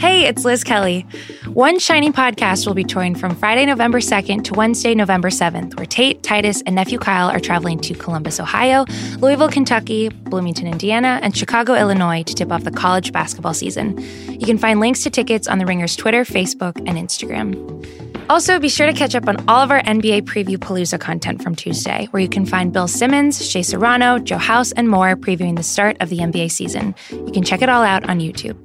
Hey, it's Liz Kelly. One Shining podcast will be touring from Friday, November 2nd to Wednesday, November 7th, where Tate, Titus, and nephew Kyle are traveling to Columbus, Ohio, Louisville, Kentucky, Bloomington, Indiana, and Chicago, Illinois to tip off the college basketball season. You can find links to tickets on the Ringer's Twitter, Facebook, and Instagram. Also, be sure to catch up on all of our NBA Preview Palooza content from Tuesday, where you can find Bill Simmons, Shea Serrano, Joe House, and more previewing the start of the NBA season. You can check it all out on YouTube.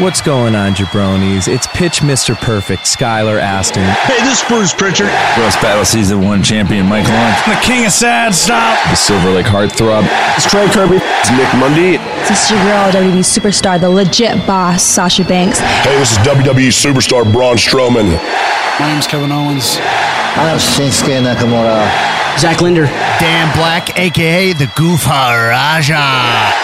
What's going on, jabronis? It's pitch Mr. Perfect, Skylar Aston. Hey, this is Bruce Pritchard. Roast Battle Season 1 champion Mike Lawrence. The king of sad stop. The Silver Lake Heartthrob. It's Trey Kirby. It's Nick Mundy. This is your girl, WWE superstar, the legit boss, Sasha Banks. Hey, this is WWE superstar Braun Strowman. My name's Kevin Owens. My name's Shinsuke Nakamura. Zach Linder. Dan Black, aka the Goof Raja.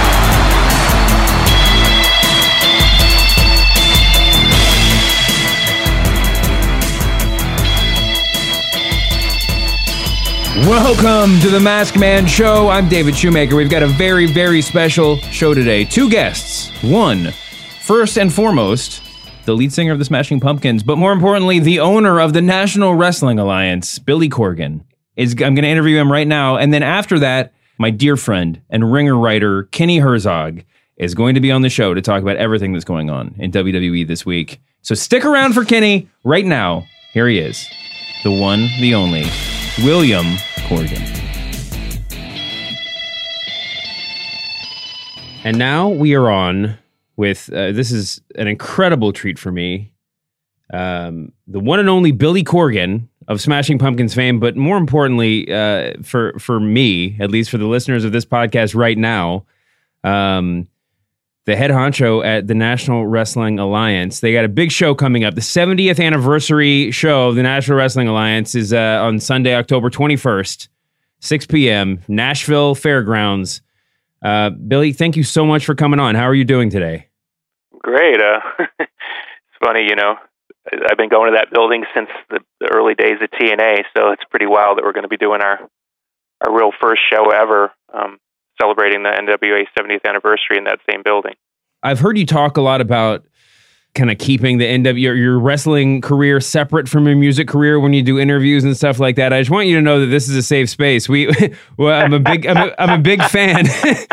Welcome to the Mask Man Show. I'm David Shoemaker. We've got a very, very special show today. Two guests. One, first and foremost, the lead singer of the Smashing Pumpkins, but more importantly, the owner of the National Wrestling Alliance, Billy Corgan. Is I'm going to interview him right now, and then after that, my dear friend and ringer writer Kenny Herzog is going to be on the show to talk about everything that's going on in WWE this week. So stick around for Kenny right now. Here he is, the one, the only, William And now we are on with uh, this is an incredible treat for me. Um, the one and only Billy Corgan of Smashing Pumpkins fame, but more importantly, uh, for for me, at least for the listeners of this podcast right now, um, the head honcho at the National Wrestling Alliance. They got a big show coming up. The 70th anniversary show of the National Wrestling Alliance is uh, on Sunday, October 21st, 6 p.m., Nashville Fairgrounds. Uh, Billy, thank you so much for coming on. How are you doing today? Great. Uh, it's funny, you know, I've been going to that building since the, the early days of TNA, so it's pretty wild that we're going to be doing our our real first show ever, um, celebrating the NWA 70th anniversary in that same building. I've heard you talk a lot about kind of keeping the NW your, your wrestling career separate from your music career when you do interviews and stuff like that. I just want you to know that this is a safe space. We, well, I'm a big, I'm a, I'm a big fan.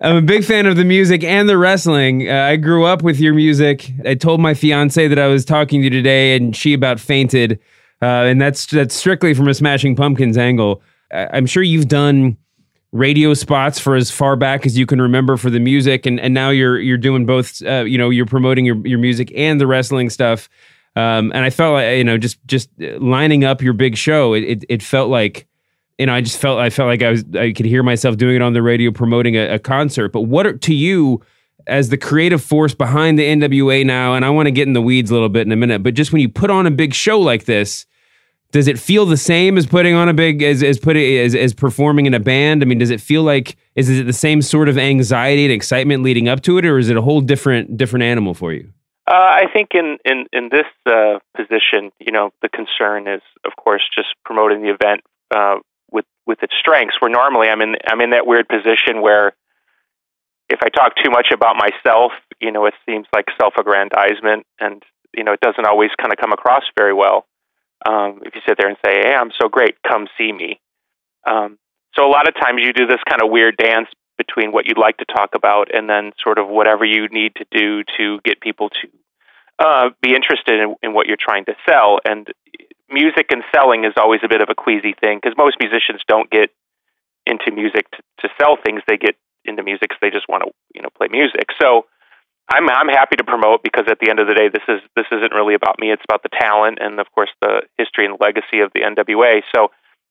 I'm a big fan of the music and the wrestling. Uh, I grew up with your music. I told my fiance that I was talking to you today, and she about fainted. Uh, and that's that's strictly from a Smashing Pumpkins angle. I, I'm sure you've done radio spots for as far back as you can remember for the music, and, and now you're you're doing both. Uh, you know, you're promoting your your music and the wrestling stuff. Um, and I felt like you know just just lining up your big show. It it, it felt like you know, I just felt I felt like I was I could hear myself doing it on the radio promoting a, a concert. But what are, to you as the creative force behind the NWA now? And I want to get in the weeds a little bit in a minute. But just when you put on a big show like this, does it feel the same as putting on a big as as putting as, as performing in a band? I mean, does it feel like is is it the same sort of anxiety and excitement leading up to it, or is it a whole different different animal for you? Uh, I think in in in this uh, position, you know, the concern is, of course, just promoting the event uh, with with its strengths. Where normally I'm in I'm in that weird position where if I talk too much about myself, you know, it seems like self-aggrandizement, and you know, it doesn't always kind of come across very well. Um, if you sit there and say, "Hey, I'm so great, come see me," um, so a lot of times you do this kind of weird dance between what you'd like to talk about and then sort of whatever you need to do to get people to uh, be interested in, in what you're trying to sell. And music and selling is always a bit of a queasy thing because most musicians don't get into music to, to sell things; they get into music because they just want to, you know, play music. So I'm I'm happy to promote because at the end of the day, this is this isn't really about me. It's about the talent and of course the history and legacy of the NWA. So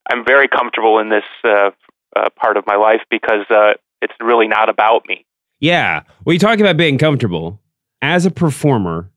I'm very comfortable in this uh, uh, part of my life because uh, it's really not about me. Yeah. Well, you talk about being comfortable as a performer.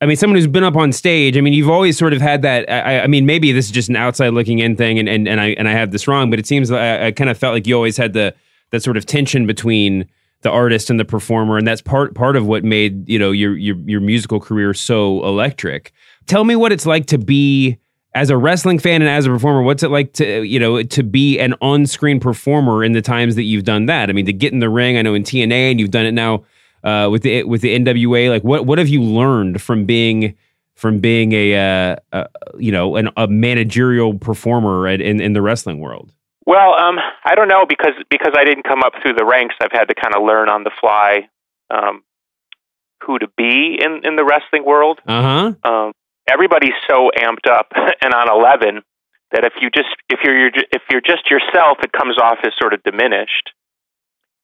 I mean, someone who's been up on stage. I mean, you've always sort of had that. I, I mean, maybe this is just an outside looking in thing, and, and, and I and I have this wrong, but it seems like I, I kind of felt like you always had the that sort of tension between the artist and the performer, and that's part part of what made you know your your your musical career so electric. Tell me what it's like to be as a wrestling fan and as a performer. What's it like to you know to be an on screen performer in the times that you've done that? I mean, to get in the ring. I know in TNA, and you've done it now uh, with the with the NWA. Like, what what have you learned from being from being a, uh, a you know an, a managerial performer in in the wrestling world? Well, um, I don't know because because I didn't come up through the ranks. I've had to kind of learn on the fly um, who to be in in the wrestling world. Uh huh. Um, everybody's so amped up and on eleven that if you just if you're if you're just yourself, it comes off as sort of diminished.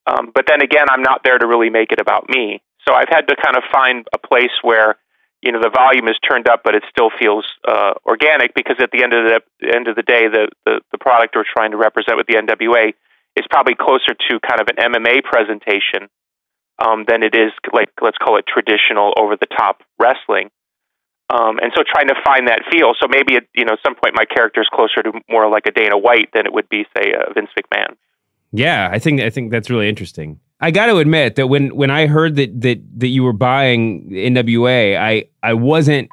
Um, but then again, I'm not there to really make it about me. So I've had to kind of find a place where you know the volume is turned up, but it still feels uh, organic because at the end of the, end of the day, the, the the product we're trying to represent with the NWA is probably closer to kind of an MMA presentation um, than it is like let's call it traditional over the top wrestling. Um, and so trying to find that feel. So maybe at you know some point my character is closer to more like a Dana White than it would be say a Vince McMahon. Yeah, I think I think that's really interesting. I got to admit that when when I heard that that that you were buying NWA, I I wasn't.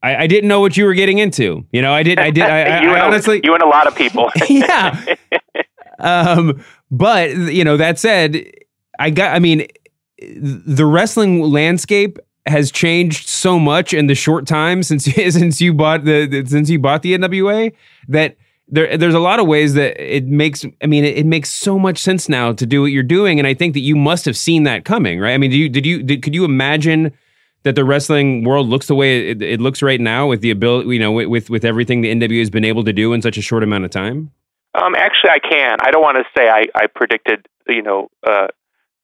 I, I didn't know what you were getting into. You know, I did. I did. I, you I, I honestly, a, you and a lot of people. yeah. Um, but you know, that said, I got. I mean, the wrestling landscape has changed so much in the short time since since you bought the since you bought the NWA that there there's a lot of ways that it makes I mean it, it, makes so much sense now to do what you're doing and I think that you must have seen that coming right? I mean did you did you did, could you imagine that the wrestling world looks the way it, it looks right now with the ability you know with with everything the NWA has been able to do in such a short amount of time? Um actually I can. I don't want to say I I predicted you know uh,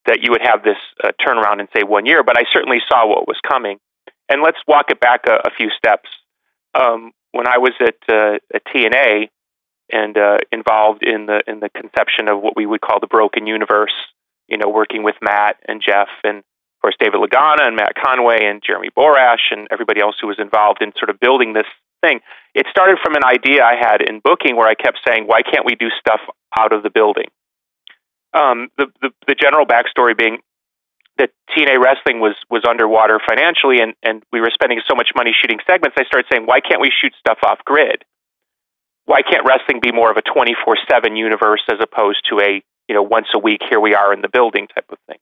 that you would have this uh, turnaround in say one year but I certainly saw what was coming. And let's walk it back a, a few steps. Um, when I was at uh, at TNA and uh, involved in the in the conception of what we would call the broken universe. You know, working with Matt and Jeff and of course David Lagana and Matt Conway and Jeremy Borash and everybody else who was involved in sort of building this thing. It started from an idea I had in booking where I kept saying, "Why can't we do stuff out of the building?" Um, the, the the general backstory being that TNA wrestling was was underwater financially, and and we were spending so much money shooting segments. I started saying, "Why can't we shoot stuff off grid?" Why can't wrestling be more of a 24/7 universe as opposed to a you know once a week here we are in the building type of thing?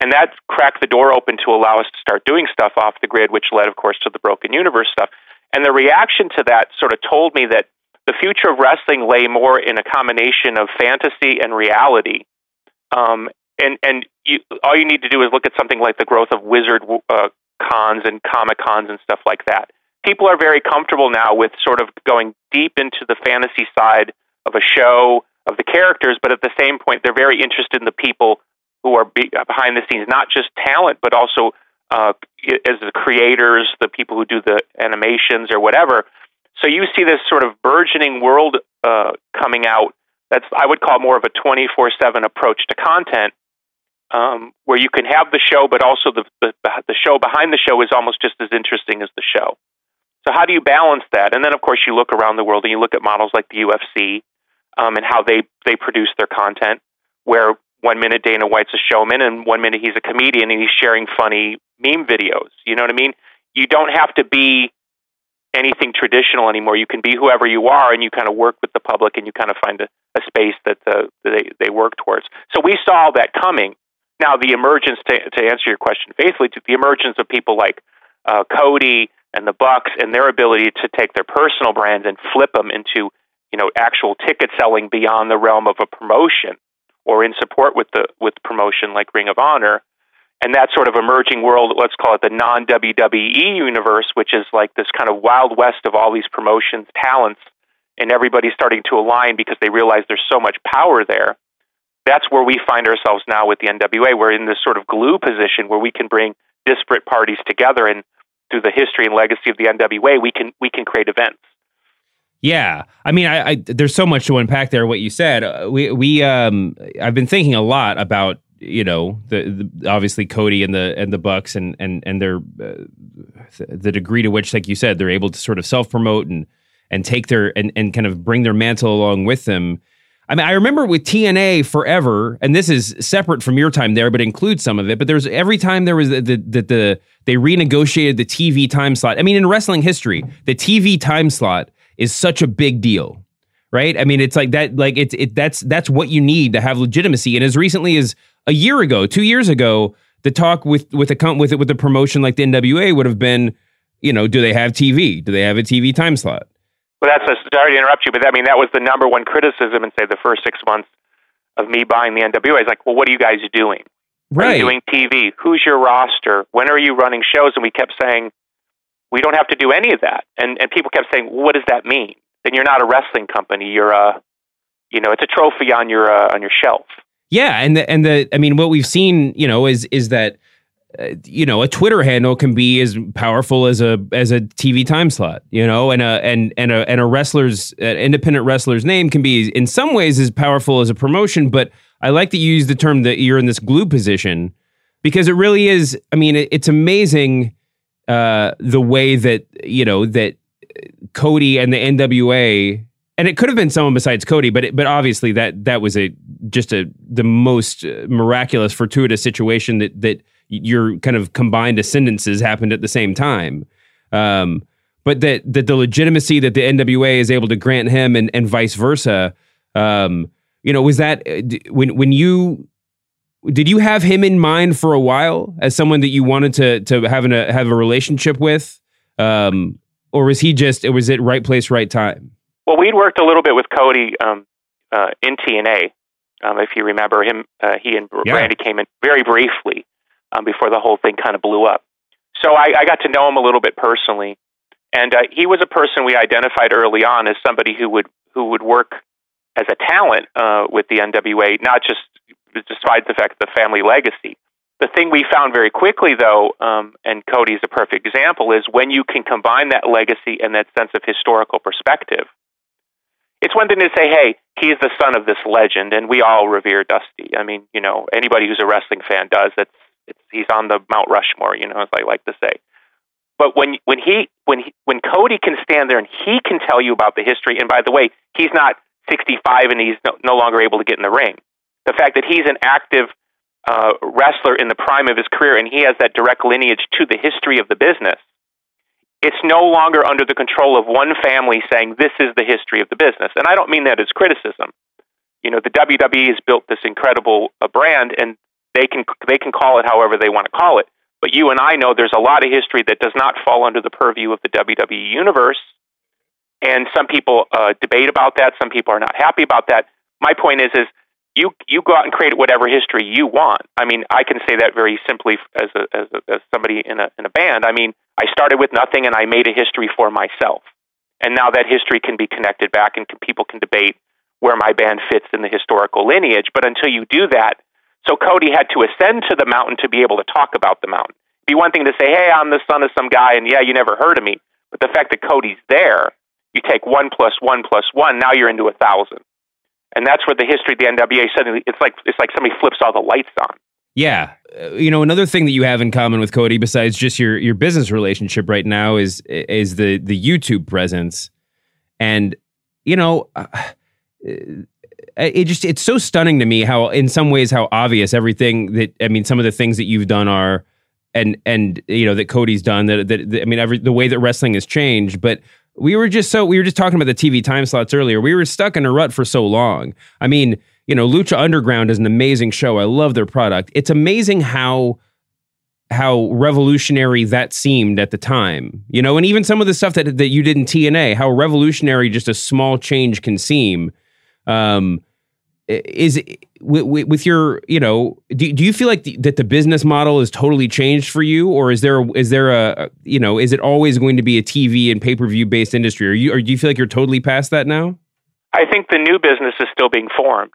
And that cracked the door open to allow us to start doing stuff off the grid which led of course to the broken universe stuff. And the reaction to that sort of told me that the future of wrestling lay more in a combination of fantasy and reality. Um, and and you, all you need to do is look at something like the growth of wizard uh, cons and comic cons and stuff like that people are very comfortable now with sort of going deep into the fantasy side of a show of the characters, but at the same point, they're very interested in the people who are be- behind the scenes, not just talent, but also uh, as the creators, the people who do the animations or whatever. So you see this sort of burgeoning world uh, coming out. That's I would call more of a twenty four seven approach to content, um, where you can have the show, but also the, the the show behind the show is almost just as interesting as the show. So how do you balance that? And then of course you look around the world and you look at models like the UFC um, and how they they produce their content. Where one minute Dana White's a showman and one minute he's a comedian and he's sharing funny meme videos. You know what I mean? You don't have to be anything traditional anymore. You can be whoever you are, and you kind of work with the public, and you kind of find a, a space that they they work towards. So we saw that coming. Now the emergence, to, to answer your question faithfully, the emergence of people like uh, Cody and the Bucks and their ability to take their personal brands and flip them into you know actual ticket selling beyond the realm of a promotion or in support with the with promotion like Ring of Honor. And that sort of emerging world let's call it the non WWE universe which is like this kind of wild west of all these promotions talents and everybody's starting to align because they realize there's so much power there. That's where we find ourselves now with the NWA we're in this sort of glue position where we can bring disparate parties together and through the history and legacy of the NWA, we can we can create events. Yeah, I mean, I, I there's so much to unpack there. What you said, uh, we we um, I've been thinking a lot about you know the, the, obviously Cody and the and the Bucks and and and their uh, the degree to which, like you said, they're able to sort of self promote and and take their and and kind of bring their mantle along with them. I mean, I remember with TNA forever, and this is separate from your time there, but includes some of it. But there's every time there was the the, the, the they renegotiated the TV time slot. I mean, in wrestling history, the TV time slot is such a big deal, right? I mean, it's like that. Like it's it that's that's what you need to have legitimacy. And as recently as a year ago, two years ago, the talk with with a with it with a promotion like the NWA would have been, you know, do they have TV? Do they have a TV time slot? Well, that's a, sorry to interrupt you, but I mean that was the number one criticism in say the first six months of me buying the NWA. It's like, well, what are you guys doing? Right. Are you doing TV? Who's your roster? When are you running shows? And we kept saying, we don't have to do any of that. And and people kept saying, well, what does that mean? Then you're not a wrestling company. You're a, you know, it's a trophy on your uh, on your shelf. Yeah, and the and the I mean, what we've seen, you know, is is that uh, you know a Twitter handle can be as powerful as a as a TV time slot, you know, and a and and a and a wrestler's uh, independent wrestler's name can be in some ways as powerful as a promotion. But I like that you use the term that you're in this glue position because it really is. I mean, it, it's amazing uh, the way that you know that Cody and the NWA and it could have been someone besides Cody, but it, but obviously that that was a just a the most uh, miraculous fortuitous situation that that your kind of combined ascendances happened at the same time. Um, but that that the legitimacy that the NWA is able to grant him and and vice versa. Um, you know, was that uh, when when you did you have him in mind for a while as someone that you wanted to to have a have a relationship with, um, or was he just it was it right place right time? Well, we'd worked a little bit with Cody um, uh, in TNA. Um, if you remember him, uh, he and yeah. Randy came in very briefly um, before the whole thing kind of blew up. So I, I got to know him a little bit personally, and uh, he was a person we identified early on as somebody who would who would work as a talent uh, with the NWA, not just despite the fact of the family legacy. The thing we found very quickly, though, um, and Cody is a perfect example, is when you can combine that legacy and that sense of historical perspective it's one thing to say, hey, he's the son of this legend, and we all revere Dusty. I mean, you know, anybody who's a wrestling fan does. It's, it's he's on the Mount Rushmore, you know, as I like to say. But when when he when he, when Cody can stand there and he can tell you about the history, and by the way, he's not 65 and he's no, no longer able to get in the ring. The fact that he's an active uh, wrestler in the prime of his career and he has that direct lineage to the history of the business it's no longer under the control of one family saying this is the history of the business. And I don't mean that as criticism. You know, the WWE has built this incredible uh, brand, and they can they can call it however they want to call it. But you and I know there's a lot of history that does not fall under the purview of the WWE universe, and some people uh, debate about that. Some people are not happy about that. My point is, is you you go out and create whatever history you want. I mean, I can say that very simply as a, as, a, as somebody in a in a band. I mean, I started with nothing and I made a history for myself. And now that history can be connected back and people can debate where my band fits in the historical lineage. But until you do that, so Cody had to ascend to the mountain to be able to talk about the mountain. It'd be one thing to say, hey, I'm the son of some guy, and yeah, you never heard of me. But the fact that Cody's there, you take one plus one plus one, now you're into a thousand. And that's where the history of the NWA suddenly, it's like, it's like somebody flips all the lights on. Yeah, uh, you know, another thing that you have in common with Cody, besides just your your business relationship right now, is is the the YouTube presence, and you know, uh, it just it's so stunning to me how, in some ways, how obvious everything that I mean, some of the things that you've done are, and and you know that Cody's done that that, that I mean, every the way that wrestling has changed, but we were just so we were just talking about the TV time slots earlier. We were stuck in a rut for so long. I mean you know, Lucha Underground is an amazing show. I love their product. It's amazing how how revolutionary that seemed at the time. You know, and even some of the stuff that that you did in TNA, how revolutionary just a small change can seem. Um, is with, with your, you know, do, do you feel like the, that the business model is totally changed for you, or is there is there a you know is it always going to be a TV and pay per view based industry? Are you or do you feel like you're totally past that now? I think the new business is still being formed.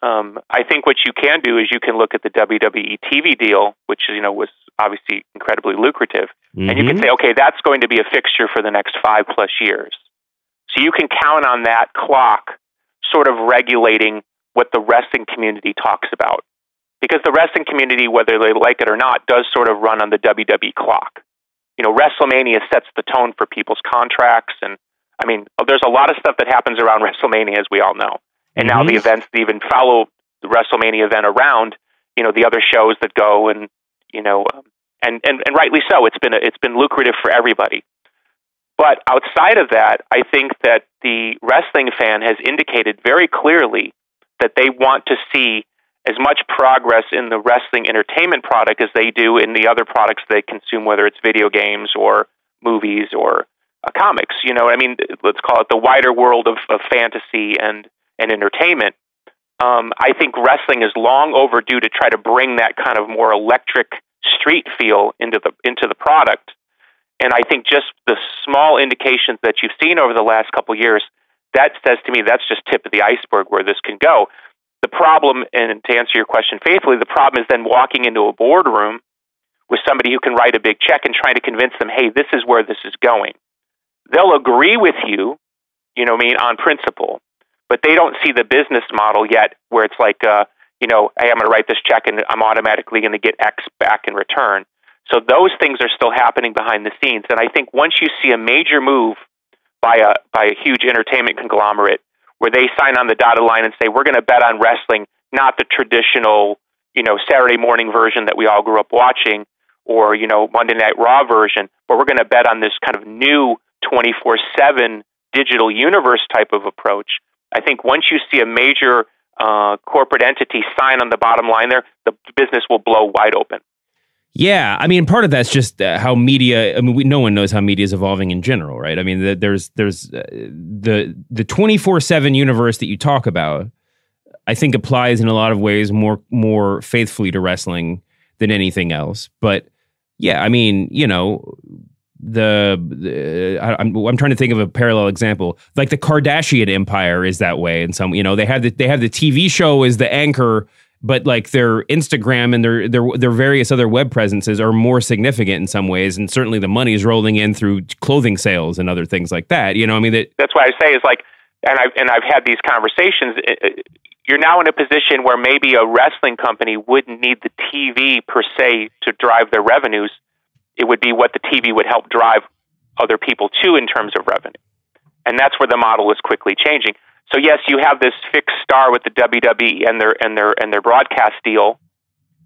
Um, I think what you can do is you can look at the WWE TV deal, which you know was obviously incredibly lucrative, mm-hmm. and you can mm-hmm. say, okay, that's going to be a fixture for the next five plus years. So you can count on that clock sort of regulating what the wrestling community talks about, because the wrestling community, whether they like it or not, does sort of run on the WWE clock. You know, WrestleMania sets the tone for people's contracts, and I mean, there's a lot of stuff that happens around WrestleMania, as we all know and mm-hmm. now the events that even follow the WrestleMania event around, you know, the other shows that go and you know, um, and and and rightly so. It's been a, it's been lucrative for everybody. But outside of that, I think that the wrestling fan has indicated very clearly that they want to see as much progress in the wrestling entertainment product as they do in the other products they consume, whether it's video games or movies or uh, comics. You know, I mean, let's call it the wider world of, of fantasy and and entertainment. Um, I think wrestling is long overdue to try to bring that kind of more electric street feel into the into the product. And I think just the small indications that you've seen over the last couple years, that says to me that's just tip of the iceberg where this can go. The problem, and to answer your question faithfully, the problem is then walking into a boardroom with somebody who can write a big check and trying to convince them, hey, this is where this is going. They'll agree with you, you know, I mean, on principle, but they don't see the business model yet where it's like, uh, you know, hey, I'm going to write this check and I'm automatically going to get X back in return. So those things are still happening behind the scenes. And I think once you see a major move by a by a huge entertainment conglomerate where they sign on the dotted line and say we're going to bet on wrestling, not the traditional, you know, Saturday morning version that we all grew up watching or, you know, Monday Night Raw version, but we're going to bet on this kind of new 24/7 digital universe type of approach. I think once you see a major uh, corporate entity sign on the bottom line there, the business will blow wide open. Yeah, I mean, part of that's just uh, how media. I mean, we, no one knows how media is evolving in general, right? I mean, the, there's there's uh, the the twenty four seven universe that you talk about. I think applies in a lot of ways more more faithfully to wrestling than anything else. But yeah, I mean, you know, the, the I, am I'm, I'm trying to think of a parallel example. Like the Kardashian empire is that way, and some you know they have the they have the TV show as the anchor but like their Instagram and their their their various other web presences are more significant in some ways, and certainly the money is rolling in through clothing sales and other things like that. You know, I mean, that, that's why I say is like, and I've and I've had these conversations. Eh, eh, you're now in a position where maybe a wrestling company wouldn't need the TV per se to drive their revenues. It would be what the TV would help drive other people to in terms of revenue, and that's where the model is quickly changing. So yes, you have this fixed star with the WWE and their and their and their broadcast deal,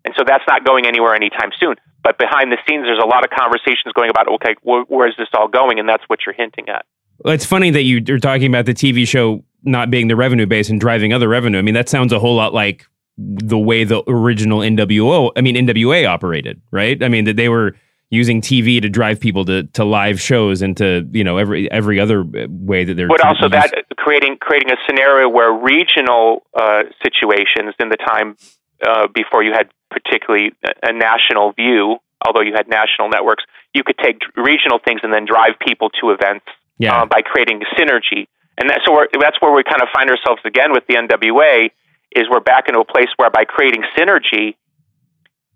and so that's not going anywhere anytime soon. But behind the scenes, there's a lot of conversations going about okay, wh- where is this all going, and that's what you're hinting at. Well, it's funny that you, you're talking about the TV show not being the revenue base and driving other revenue. I mean, that sounds a whole lot like the way the original NWO, I mean NWA operated, right? I mean that they were using TV to drive people to, to live shows and to you know every every other way that they're. But also that creating creating a scenario where regional uh, situations in the time uh, before you had particularly a, a national view, although you had national networks, you could take regional things and then drive people to events yeah. uh, by creating synergy. And that, so that's where we kind of find ourselves again with the NWA is we're back into a place where by creating synergy,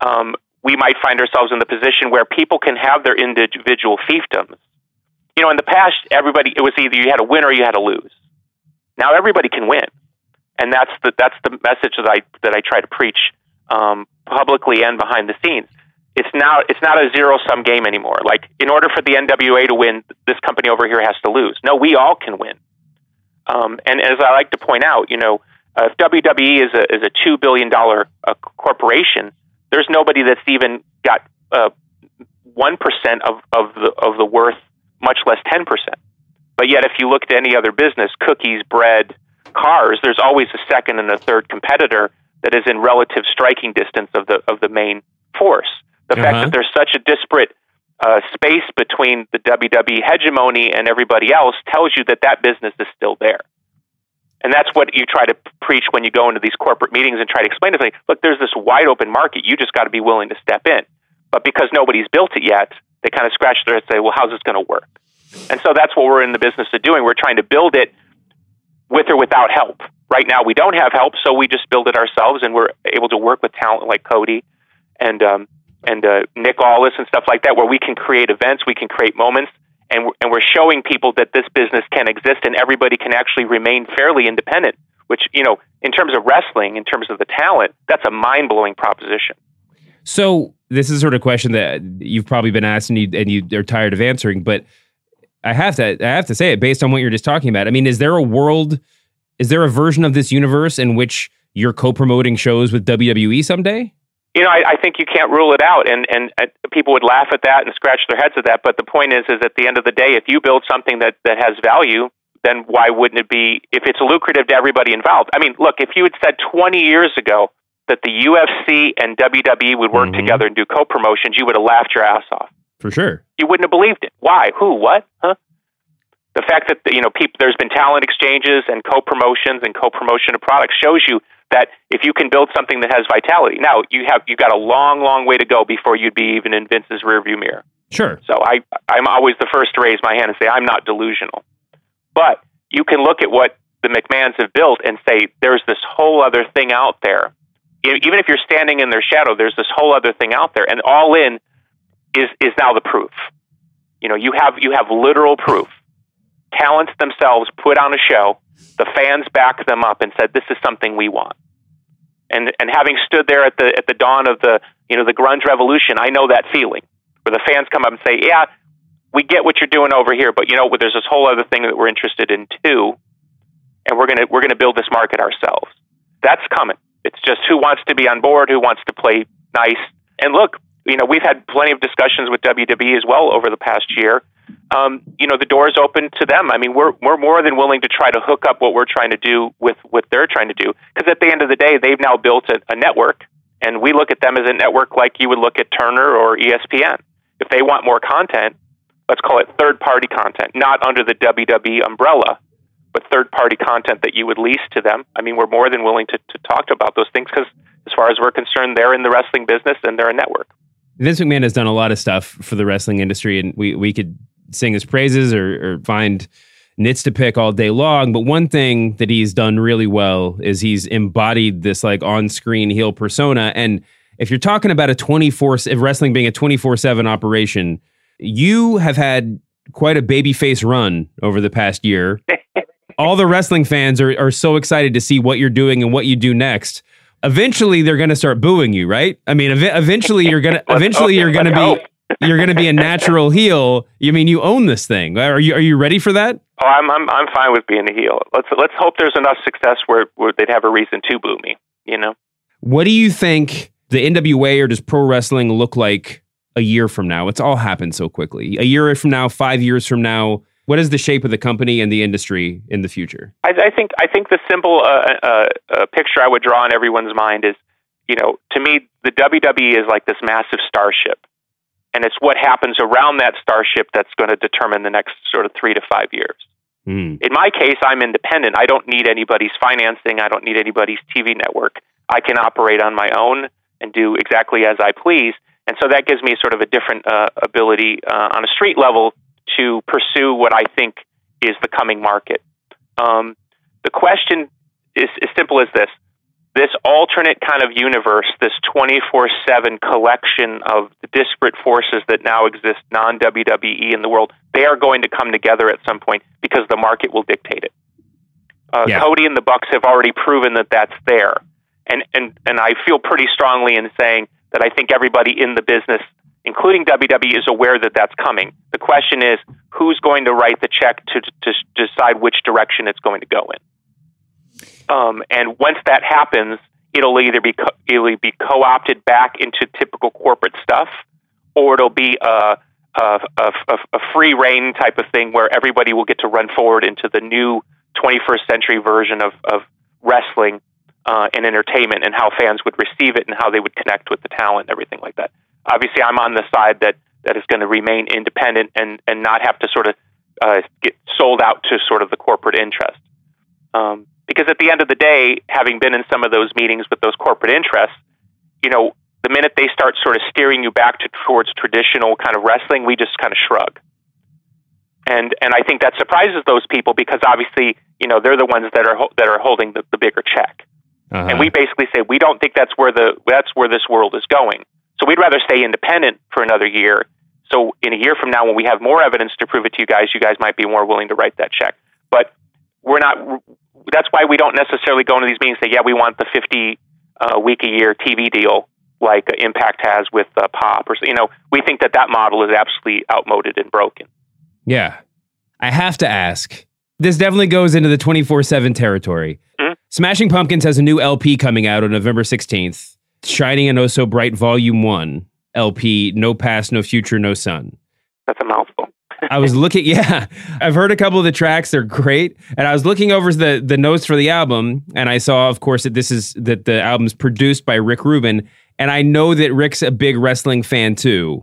um, we might find ourselves in the position where people can have their individual fiefdoms. You know, in the past, everybody it was either you had to win or you had to lose. Now everybody can win, and that's the that's the message that I that I try to preach um, publicly and behind the scenes. It's now it's not a zero sum game anymore. Like in order for the NWA to win, this company over here has to lose. No, we all can win. Um, and as I like to point out, you know, uh, if WWE is a is a two billion dollar uh, corporation, there's nobody that's even got uh, one uh, of of the of the worth, much less ten percent. But yet, if you look at any other business, cookies, bread, cars, there's always a second and a third competitor that is in relative striking distance of the of the main force. The uh-huh. fact that there's such a disparate uh, space between the WWE hegemony and everybody else tells you that that business is still there. And that's what you try to preach when you go into these corporate meetings and try to explain to them, look, there's this wide open market. You just got to be willing to step in. But because nobody's built it yet, they kind of scratch their head and say, well, how's this going to work? And so that's what we're in the business of doing. We're trying to build it with or without help. Right now, we don't have help, so we just build it ourselves, and we're able to work with talent like Cody and um, and uh, Nick Aldis and stuff like that, where we can create events, we can create moments, and we're, and we're showing people that this business can exist and everybody can actually remain fairly independent. Which you know, in terms of wrestling, in terms of the talent, that's a mind blowing proposition. So this is sort of question that you've probably been asked and you and you are tired of answering, but I have to I have to say it based on what you're just talking about. I mean, is there a world Is there a version of this universe in which you're co-promoting shows with WWE someday? You know, I, I think you can't rule it out, and, and and people would laugh at that and scratch their heads at that. But the point is, is at the end of the day, if you build something that that has value, then why wouldn't it be? If it's lucrative to everybody involved, I mean, look, if you had said 20 years ago that the UFC and WWE would work Mhm. together and do co-promotions, you would have laughed your ass off. For sure. You wouldn't have believed it. Why? Who? What? Huh? The fact that you know people, there's been talent exchanges and co-promotions and co-promotion of products shows you that if you can build something that has vitality. Now you have you've got a long, long way to go before you'd be even in Vince's rearview mirror. Sure. So I I'm always the first to raise my hand and say I'm not delusional. But you can look at what the McMahons have built and say there's this whole other thing out there. Even if you're standing in their shadow, there's this whole other thing out there, and all in is is now the proof. You know, you have you have literal proof. Talents themselves put on a show. The fans back them up and said, "This is something we want." And and having stood there at the at the dawn of the you know the grunge revolution, I know that feeling where the fans come up and say, "Yeah, we get what you're doing over here, but you know, there's this whole other thing that we're interested in too, and we're gonna we're gonna build this market ourselves." That's coming. It's just who wants to be on board, who wants to play nice. And look, you know, we've had plenty of discussions with WWE as well over the past year. Um, you know, the door's open to them. I mean, we're we're more than willing to try to hook up what we're trying to do with what they're trying to do. Because at the end of the day, they've now built a, a network, and we look at them as a network like you would look at Turner or ESPN. If they want more content, let's call it third party content, not under the WWE umbrella, but third party content that you would lease to them. I mean, we're more than willing to, to talk about those things because, as far as we're concerned, they're in the wrestling business and they're a network. Vince McMahon has done a lot of stuff for the wrestling industry, and we we could sing his praises or, or find nits to pick all day long. But one thing that he's done really well is he's embodied this like on screen heel persona. And if you're talking about a 24 if wrestling being a 24 seven operation, you have had quite a babyface run over the past year. all the wrestling fans are, are so excited to see what you're doing and what you do next. Eventually, they're going to start booing you, right? I mean, ev- eventually you're gonna eventually you're gonna be oh. You're gonna be a natural heel. You mean you own this thing? Are you are you ready for that? Oh, I'm I'm I'm fine with being a heel. Let's let's hope there's enough success where, where they'd have a reason to boo me. You know. What do you think the NWA or does pro wrestling look like a year from now? It's all happened so quickly. A year from now, five years from now, what is the shape of the company and the industry in the future? I, I think I think the simple uh, uh, uh, picture I would draw in everyone's mind is, you know, to me the WWE is like this massive starship, and it's what happens around that starship that's going to determine the next sort of three to five years. Hmm. In my case, I'm independent. I don't need anybody's financing. I don't need anybody's TV network. I can operate on my own and do exactly as I please. And so that gives me sort of a different uh, ability uh, on a street level to pursue what I think is the coming market. Um, the question is as simple as this this alternate kind of universe, this 24 7 collection of the disparate forces that now exist non WWE in the world, they are going to come together at some point because the market will dictate it. Uh, Yeah. Cody and the Bucks have already proven that that's there. And, and, and I feel pretty strongly in saying that I think everybody in the business, including WWE, is aware that that's coming. The question is who's going to write the check to, to, to decide which direction it's going to go in. Um, and once that happens, it'll either be co- it'll be co-opted back into typical corporate stuff, or it'll be a, a, a, a free reign type of thing where everybody will get to run forward into the new 21st century version of, of wrestling uh, and entertainment and how fans would receive it and how they would connect with the talent and everything like that. Obviously, I'm on the side that, that is going to remain independent and, and not have to sort of uh, get sold out to sort of the corporate interest. Um, because at the end of the day, having been in some of those meetings with those corporate interests, you know, the minute they start sort of steering you back to towards traditional kind of wrestling, we just kind of shrug. And and I think that surprises those people because obviously, you know, they're the ones that are ho- that are holding the, the bigger check. Uh-huh. And we basically say we don't think that's where the that's where this world is going. So we'd rather stay independent for another year. So in a year from now, when we have more evidence to prove it to you guys, you guys might be more willing to write that check. But we're not. That's why we don't necessarily go into these meetings and say, yeah, we want the fifty uh, week a year TV deal like Impact has with uh, Pop, or you know, we think that that model is absolutely outmoded and broken. Yeah. I have to ask This definitely goes into the 24 7 territory. Mhm. Smashing Pumpkins has a new LP coming out on November 16th Shiny and Oh So Bright Volume 1 LP, No Past, No Future, No Sun. That's a mouthful. I was looking, yeah, I've heard a couple of the tracks. They're great. And I was looking over the, the notes for the album, and I saw, of course, that this is that the album's produced by Rick Rubin. And I know that Rick's a big wrestling fan too.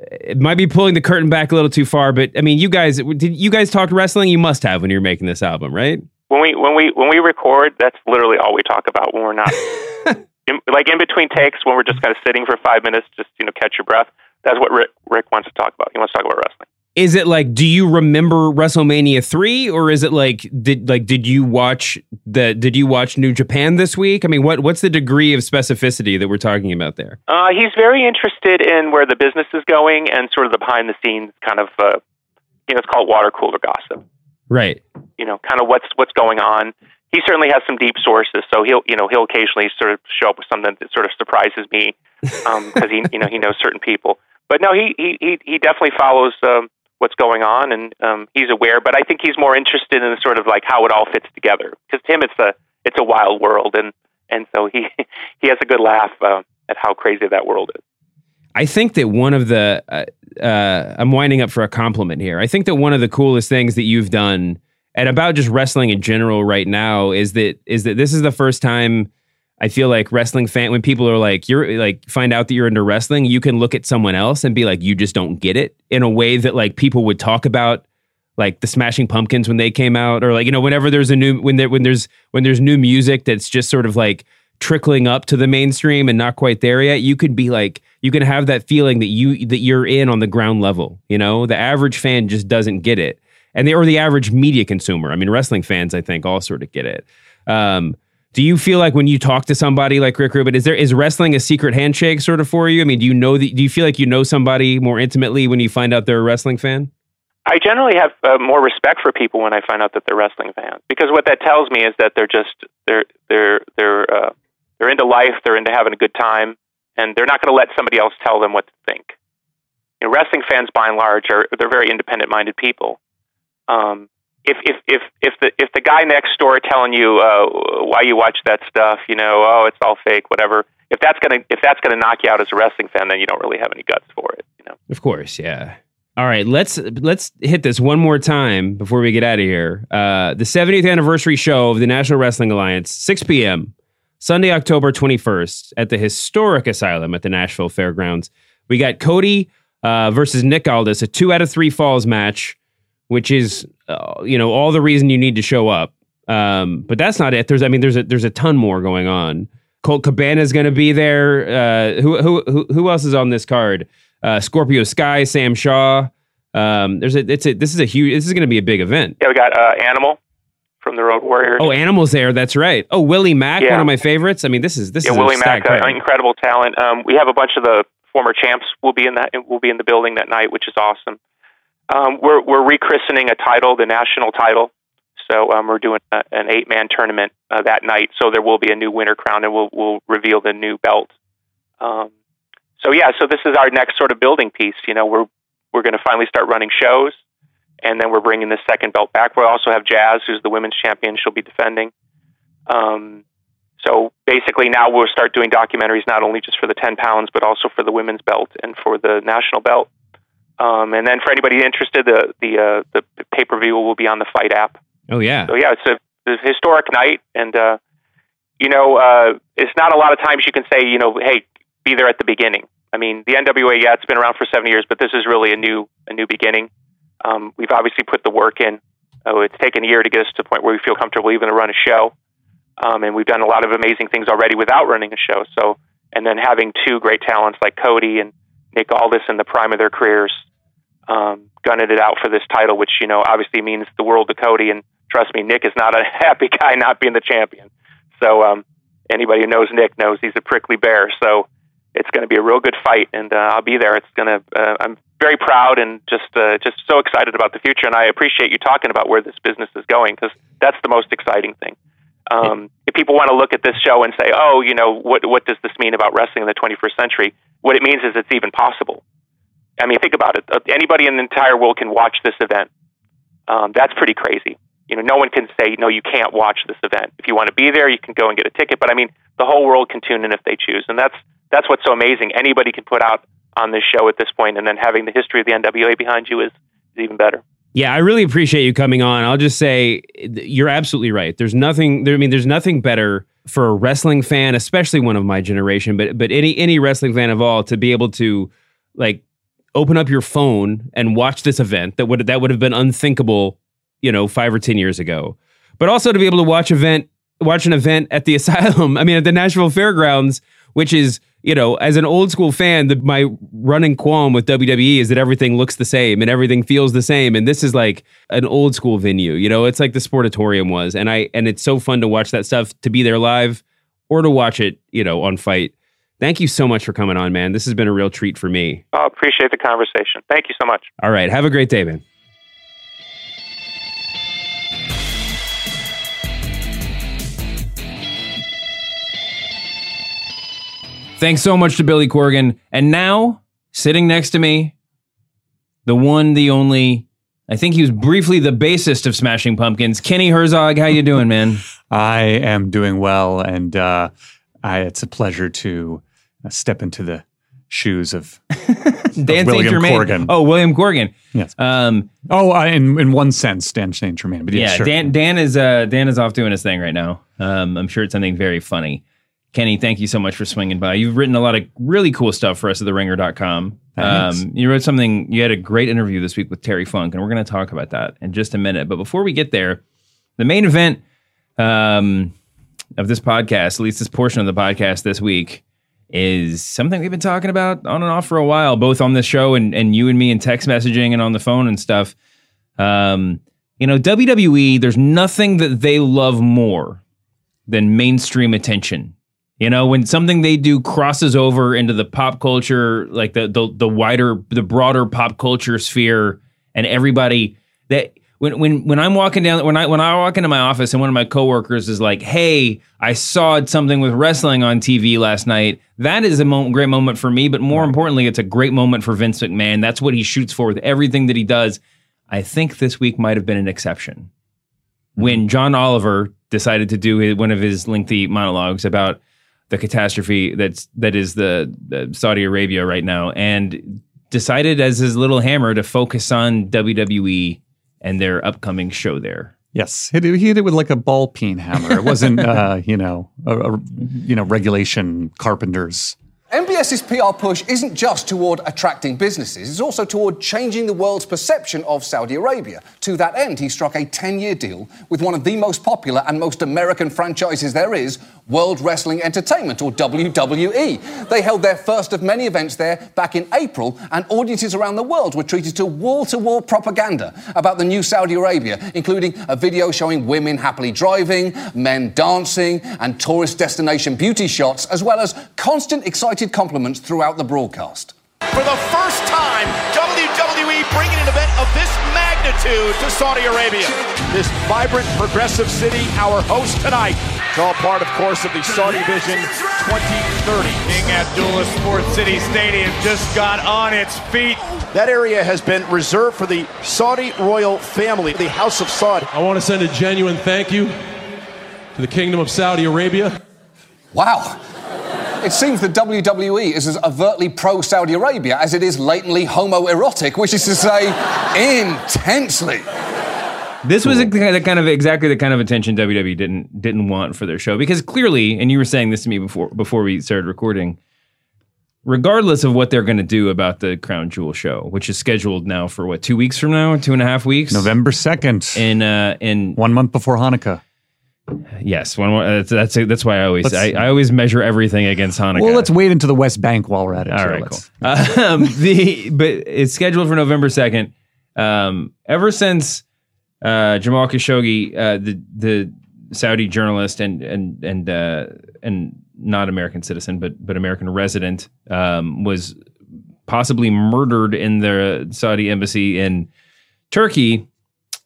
It might be pulling the curtain back a little too far, but I mean, you guys, did you guys talk wrestling? You must have when you're making this album, right? When we when we when we record, that's literally all we talk about when we're not in, like in between takes when we're just kind of sitting for five minutes, just you know, catch your breath. That's what Rick, Rick wants to talk about. He wants to talk about wrestling. Is it like, do you remember WrestleMania three, or is it like, did like, did you watch the, did you watch New Japan this week? I mean, what what's the degree of specificity that we're talking about there? Uh, he's very interested in where the business is going and sort of the behind the scenes kind of, uh, you know, it's called water cooler gossip. Right. You know, kind of what's what's going on. He certainly has some deep sources, so he'll you know he'll occasionally sort of show up with something that sort of surprises me because he you know he knows certain people. But no, he he he, he definitely follows um, what's going on and um, he's aware. But I think he's more interested in sort of like how it all fits together because to him it's a it's a wild world and and so he he has a good laugh uh, at how crazy that world is. I think that one of the uh, uh, I'm winding up for a compliment here. I think that one of the coolest things that you've done and about just wrestling in general right now is that is that this is the first time I feel like wrestling fan when people are like you're like find out that you're into wrestling, you can look at someone else and be like you just don't get it in a way that like people would talk about like the Smashing Pumpkins when they came out or like you know whenever there's a new when there when there's when there's new music that's just sort of like trickling up to the mainstream and not quite there yet, you could be like you can have that feeling that you that you're in on the ground level, you know? The average fan just doesn't get it. And they or the average media consumer. I mean, wrestling fans I think all sort of get it. Um, do you feel like when you talk to somebody like Rick Rubin, is there is wrestling a secret handshake sort of for you? I mean, do you know that do you feel like you know somebody more intimately when you find out they're a wrestling fan? I generally have uh, more respect for people when I find out that they're wrestling fans because what that tells me is that they're just they're they're they're uh, they're into life, they're into having a good time, and they're not going to let somebody else tell them what to think. You know, wrestling fans, by and large, are they're very independent-minded people. Um, if if if if the if the guy next door telling you uh, why you watch that stuff, you know, oh, it's all fake, whatever. If that's gonna if that's gonna knock you out as a wrestling fan, then you don't really have any guts for it. You know. Of course, yeah. All right, let's let's hit this one more time before we get out of here. Uh, the 70th anniversary show of the National Wrestling Alliance, 6 p.m. Sunday, October 21st, at the historic Asylum at the Nashville Fairgrounds. We got Cody uh, versus Nick Aldis, a two out of three falls match, which is uh, you know all the reason you need to show up. Um, but that's not it. There's I mean there's a there's a ton more going on. Colt Cabana is going to be there. Uh, who who who who else is on this card? Uh, Scorpio Sky, Sam Shaw. Um, there's a it's a this is a huge this is going to be a big event. Yeah, we got uh, Animal from the Road Warriors. Oh, Animals there. That's right. Oh, Willie Mack, Yeah. one of my favorites. I mean, this is this yeah, is Willie a Mack, uh, incredible talent. Um, we have a bunch of the former champs will be in that will be in the building that night, which is awesome. Um, we're we're rechristening a title, the national title. So um, we're doing a, an eight man tournament uh, that night. So there will be a new winner crown, and we'll we'll reveal the new belt. Um, so yeah, so this is our next sort of building piece. You know, we're we're going to finally start running shows, and then we're bringing the second belt back. We'll also have Jazz, who's the women's champion. She'll be defending. Um, so basically, now we'll start doing documentaries not only just for the 10 pounds, but also for the women's belt and for the national belt. Um, and then for anybody interested, the the uh, the pay per view will be on the FITE app. oh yeah. So yeah, it's a, it's a historic night, and uh, you know, uh, it's not a lot of times you can say, you know, hey, be there at the beginning. I mean, the NWA, yeah, it's been around for seven years, but this is really a new a new beginning. Um, we've obviously put the work in. Oh, it's taken a year to get us to the point where we feel comfortable even to run a show, um, and we've done a lot of amazing things already without running a show. So, and then having two great talents like Cody and Nick this in the prime of their careers, um, gunning it out for this title, which you know obviously means the world to Cody. And trust me, Nick is not a happy guy not being the champion. So um, anybody who knows Nick knows he's a prickly bear. So it's going to be a real good fight, and uh, I'll be there. It's going to. Uh, I'm very proud and just uh, just so excited about the future. And I appreciate you talking about where this business is going because that's the most exciting thing. Um, if people want to look at this show and say, "Oh, you know, what what does this mean about wrestling in the 21st century?" What it means is it's even possible. I mean, think about it. Uh, Anybody in the entire world can watch this event. Um, that's pretty crazy. you know, no one can say no, you can't watch this event. If you want to be there, you can go and get a ticket. But I mean, the whole world can tune in if they choose, and that's that's what's so amazing. Anybody can put out on this show at this point, and then having the history of the NWA behind you is, is even better. Yeah, I really appreciate you coming on. I'll just say you're absolutely right. There's nothing. There, I mean, there's nothing better for a wrestling fan, especially one of my generation, but but any any wrestling fan of all, to be able to like open up your phone and watch this event that would that would have been unthinkable, you know, five or ten years ago. But also to be able to watch event watch an event at the asylum. I mean, at the Nashville Fairgrounds, which is you know, as an old school fan, the, my running qualm with WWE is that everything looks the same and everything feels the same. And this is like an old school venue. You know, it's like the Sportatorium was, and I and it's so fun to watch that stuff to be there live or to watch it, you know, on FITE. Thank you so much for coming on, man. This has been a real treat for me. Oh, appreciate the conversation. Thank you so much. All right. Have a great day, man. Thanks so much to Billy Corgan. And now, sitting next to me, the one, the only, I think he was briefly the bassist of Smashing Pumpkins, Kenny Herzog. How you doing, man? I am doing well, and uh, I, it's a pleasure to uh, step into the shoes of, Dan of William Germain. Corgan. Oh, William Corgan. Yes. Um, oh, I, in in one sense, Dan St. Germain. But yeah, yeah, sure. Dan Dan is uh, Dan is off doing his thing right now. Um, I'm sure it's something very funny. Kenny, thank you so much for swinging by. You've written a lot of really cool stuff for us at theringer.com. Um, you wrote something, you had a great interview this week with Terry Funk, and we're going to talk about that in just a minute. But before we get there, the main event um, of this podcast, at least this portion of the podcast this week, is something we've been talking about on and off for a while, both on this show and, and you and me in text messaging and on the phone and stuff. Um, you know, WWE, there's nothing that they love more than mainstream attention. You know, when something they do crosses over into the pop culture, like the the, the wider, the broader pop culture sphere, and everybody that when when when I'm walking down when I when I walk into my office and one of my coworkers is like, "Hey, I saw something with wrestling on TV last night." That is a great moment for me, but more importantly, it's a great moment for Vince McMahon. That's what he shoots for with everything that he does. I think this week might have been an exception when mm-hmm. John Oliver decided to do one of his lengthy monologues about the catastrophe that's that is the, the Saudi Arabia right now, and decided as his little hammer to focus on WWE and their upcoming show there. Yes, he did, he hit it with like a ball peen hammer. It wasn't, uh, you know, a, a, you know, regulation carpenters. MBS's PR push isn't just toward attracting businesses, it's also toward changing the world's perception of Saudi Arabia. To that end, he struck a 10 year deal with one of the most popular and most American franchises there is, World Wrestling Entertainment, or WWE. They held their first of many events there back in April, and audiences around the world were treated to wall to wall propaganda about the new Saudi Arabia, including a video showing women happily driving, men dancing, and tourist destination beauty shots, as well as constant excited compliments throughout the broadcast. For the first time, WWE bringing an event of this magnitude to Saudi Arabia. This vibrant, progressive city, our host tonight. It's all part, of course, of the Saudi Vision 2030. King Abdullah Sports City Stadium just got on its feet. That area has been reserved for the Saudi royal family, the House of Saud. I want to send a genuine thank you to the Kingdom of Saudi Arabia. Wow. It seems the WWE is as overtly pro Saudi Arabia as it is latently homoerotic, which is to say, intensely. This was a, the kind of exactly the kind of attention WWE didn't didn't want for their show because clearly, and you were saying this to me before before we started recording. Regardless of what they're going to do about the Crown Jewel show, which is scheduled now for what two weeks from now, two and a half weeks, November second, in uh, in one month before Hanukkah. Yes, one more. That's that's, that's why I always I, I always measure everything against Hanukkah. Well, let's wait into the West Bank while we're at it. All Sure, right, cool. Um, the but it's scheduled for November second. Um, ever since uh, Jamal Khashoggi, uh, the the Saudi journalist and and and uh, and not American citizen, but but American resident, um, was possibly murdered in the Saudi embassy in Turkey.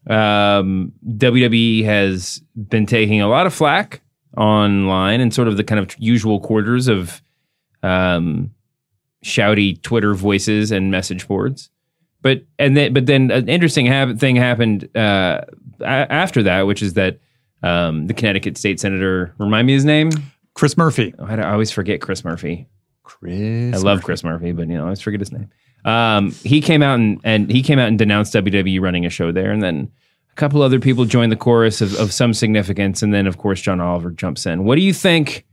Um, WWE has been taking a lot of flack online and sort of the kind of usual quarters of um, shouty Twitter voices and message boards. But and then but then an interesting hap- thing happened uh, a- after that, which is that um, the Connecticut state senator, remind me his name? Chris Murphy. I, I always forget Chris Murphy. Chris. I love Chris Murphy, but you know, I always forget his name. Um, he came out and, and he came out and denounced WWE running a show there, and then a couple other people joined the chorus of, of some significance, and then of course John Oliver jumps in. What do you think?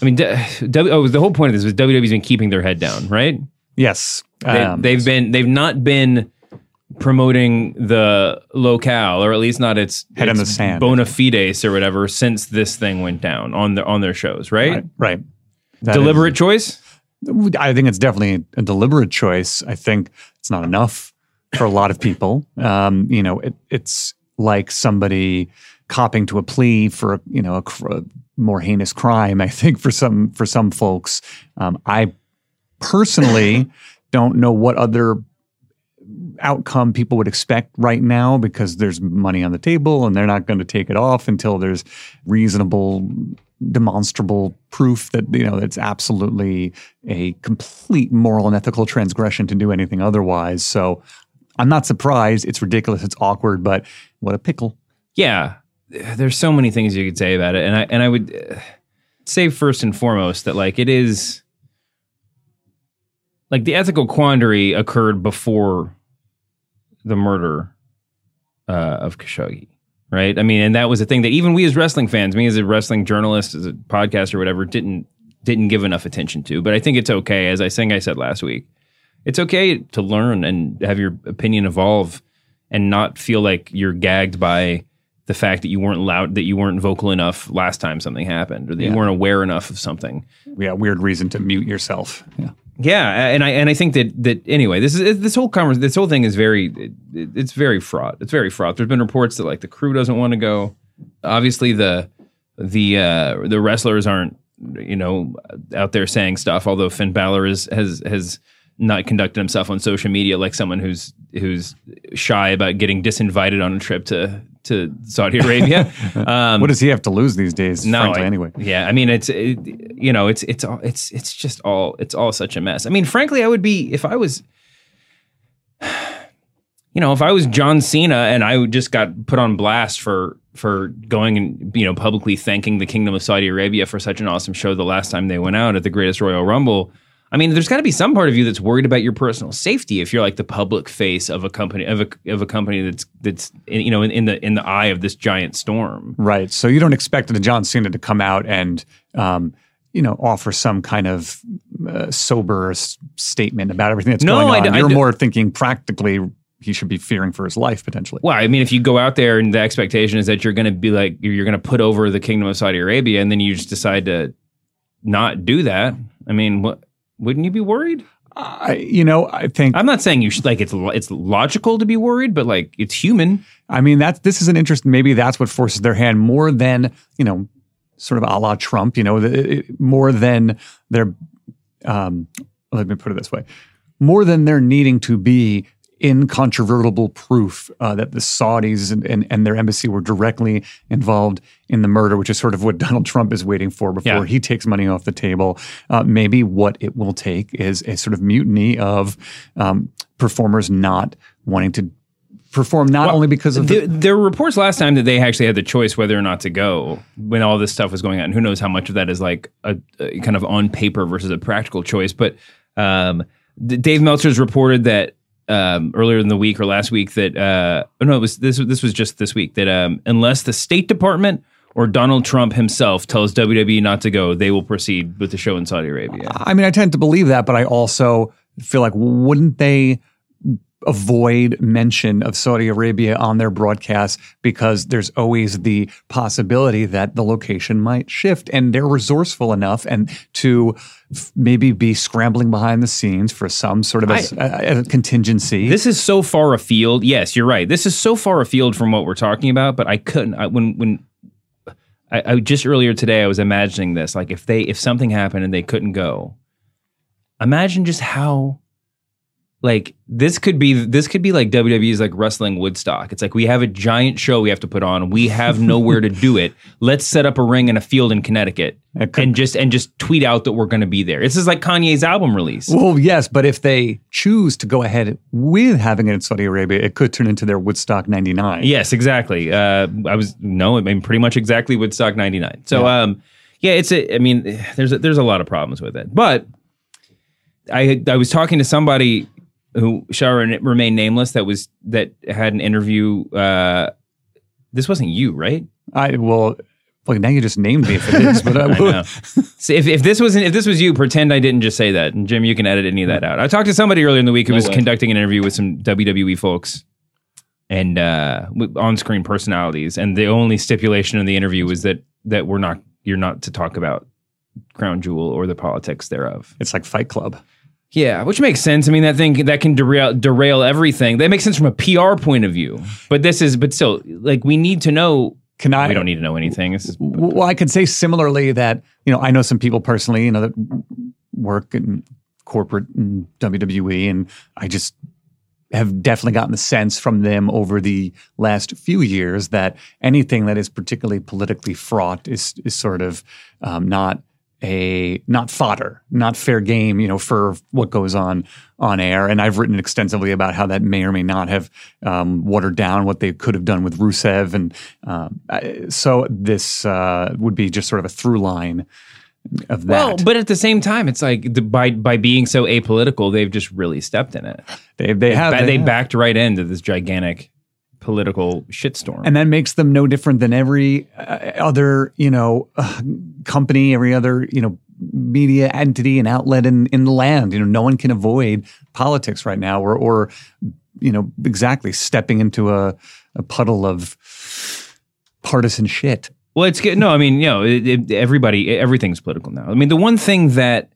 I mean, D- w, oh, the whole point of this was WWE's been keeping their head down, right? Yes, they, Um, they've been they've not been promoting the locale, or at least not its Head in the sand. bona fides or whatever, since this thing went down on their on their shows, right? Right. right. That Deliberate choice. I think it's definitely a deliberate choice. I think it's not enough for a lot of people. Um, you know, it, it's like somebody copping to a plea for you know a, cr- a more heinous crime. I think for some for some folks, um, I personally don't know what other outcome people would expect right now because there's money on the table and they're not going to take it off until there's reasonable demonstrable proof that you know it's absolutely a complete moral and ethical transgression to do anything otherwise. So i'm not surprised. It's ridiculous. It's awkward but what a pickle. Yeah. There's so many things you could say about it. And i and i would uh, say first and foremost that like it is like the ethical quandary occurred before the murder uh, of Khashoggi, right? I mean, and that was a thing that even we as wrestling fans, me as a wrestling journalist, as a podcast or whatever, didn't didn't give enough attention to. But I think it's okay, as I think I said last week, it's okay to learn and have your opinion evolve, and not feel like you're gagged by the fact that you weren't loud, that you weren't vocal enough last time something happened, or that Yeah. you weren't aware enough of something. yeah weird reason to mute yourself yeah Yeah, and I and I think that that anyway, this is this whole conversation, this whole thing is very it, it's very fraught. It's very fraught. There's been reports that like the crew doesn't want to go. Obviously, the the uh, the wrestlers aren't you know out there saying stuff. Although Finn Balor is, has has not conducted himself on social media like someone who's who's shy about getting disinvited on a trip to to Saudi Arabia. Um, what does he have to lose these days frankly I- anyway Yeah, I mean it's it, you know it's it's all it's it's just all it's all such a mess. I mean, frankly, I would be if I was you know, if I was John Cena and I just got put on blast for for going and you know publicly thanking the Kingdom of Saudi Arabia for such an awesome show the last time they went out at the Greatest Royal Rumble. I mean, there's got to be some part of you that's worried about your personal safety if you're like the public face of a company of a of a company that's that's you know in, in the in the eye of this giant storm. Right. So you don't expect the John Cena to come out and, um, you know, offer some kind of uh, sober s- statement about everything that's No, going on. d- I You're d- more thinking practically he should be fearing for his life potentially. Well, I mean, if you go out there and the expectation is that you're going to be like you're going to put over the Kingdom of Saudi Arabia, and then you just decide to not do that, I mean, what wouldn't you be worried? I, you know, I think I'm not saying you should like it's it's logical to be worried, but like it's human. I mean, that's this is an interest. Maybe that's what forces their hand more than you know, sort of a la Trump. You know, the, it- more than their. Um, let me put it this way: more than they're needing to be incontrovertible proof uh, that the Saudis and, and, and their embassy were directly involved in the murder, which is sort of what Donald Trump is waiting for before Yeah. he takes money off the table. Uh, maybe what it will take is a sort of mutiny of um, performers not wanting to perform, not only because of There, the, there were reports last time that they actually had the choice whether or not to go when all this stuff was going on. and Who knows how much of that is like a, a kind of on paper versus a practical choice. But um, D- Dave Meltzer's reported that um, earlier in the week or last week that uh, oh no, it was this. This was just this week that um, unless the State Department or Donald Trump himself tells WWE not to go, they will proceed with the show in Saudi Arabia. I mean, I tend to believe that, but I also feel like wouldn't they avoid mention of Saudi Arabia on their broadcasts because there's always the possibility that the location might shift and they're resourceful enough and to maybe be scrambling behind the scenes for some sort of a, s- a- a contingency. This is so far afield. Yes, you're right. This is so far afield from what we're talking about. But I couldn't. I, when when I, I just earlier today, I was imagining this. Like if they if something happened and they couldn't go, imagine just how like this could be this could be like WWE's like wrestling Woodstock. It's like we have a giant show we have to put on. We have nowhere to do it. Let's set up a ring in a field in Connecticut and just and just tweet out that we're going to be there. This is like Kanye's album release. Well, yes, but if they choose to go ahead with having it in Saudi Arabia, it could turn into their Woodstock '99. Yes, exactly. Uh, I was no, I mean pretty much exactly Woodstock '99. So, Yeah. um, yeah, it's a. I mean, there's a, there's a lot of problems with it, but I I was talking to somebody who shall re- remain nameless that was that had an interview. Uh, this wasn't you, right? I well, well now you just named me if it is, but I, I know. So if, if this wasn't if this was you, pretend I didn't just say that. And Jim, you can edit any of that out. I talked to somebody earlier in the week who No was way. conducting an interview with some WWE folks and uh, on screen personalities, and the only stipulation in the interview was that that we're not you're not to talk about Crown Jewel or the politics thereof. It's like Fight Club. Yeah, which makes sense. I mean, that thing that can derail derail everything. That makes sense from a PR point of view. But this is, but still, like we need to know. Can I? We don't need to know anything. This is, Well, I could say similarly that you know I know some people personally, you know, that work in corporate and WWE, and I just have definitely gotten the sense from them over the last few years that anything that is particularly politically fraught is is sort of um, not a not fodder, not fair game, you know, for what goes on on air. And I've written extensively about how that may or may not have um, watered down what they could have done with Rusev, and um, so this uh, would be just sort of a through line of that. Well, but at the same time, it's like the, by by being so apolitical, they've just really stepped in it. They they have ba- they they have. backed right into this gigantic political shitstorm. and that makes them no different than every uh, other you know uh, company every other you know media entity and outlet in in the land you know no one can avoid politics right now or or you know exactly stepping into a a puddle of partisan shit Well, it's good. No, I mean, you know, it, it, everybody, everything's political now. I mean, the one thing that,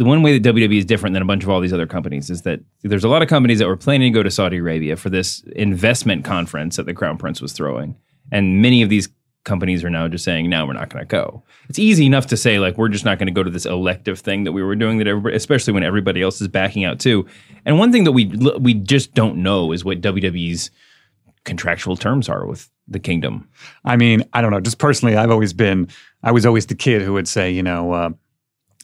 the one way that WWE is different than a bunch of all these other companies is that there's a lot of companies that were planning to go to Saudi Arabia for this investment conference that the Crown Prince was throwing. And many of these companies are now just saying, no, we're not going to go. It's easy enough to say, like, we're just not going to go to this elective thing that we were doing that everybody, especially when everybody else is backing out too. And one thing that we, we just don't know is what WWE's contractual terms are with the kingdom. I mean, I don't know. Just personally, I've always been, I was always the kid who would say, you know, uh,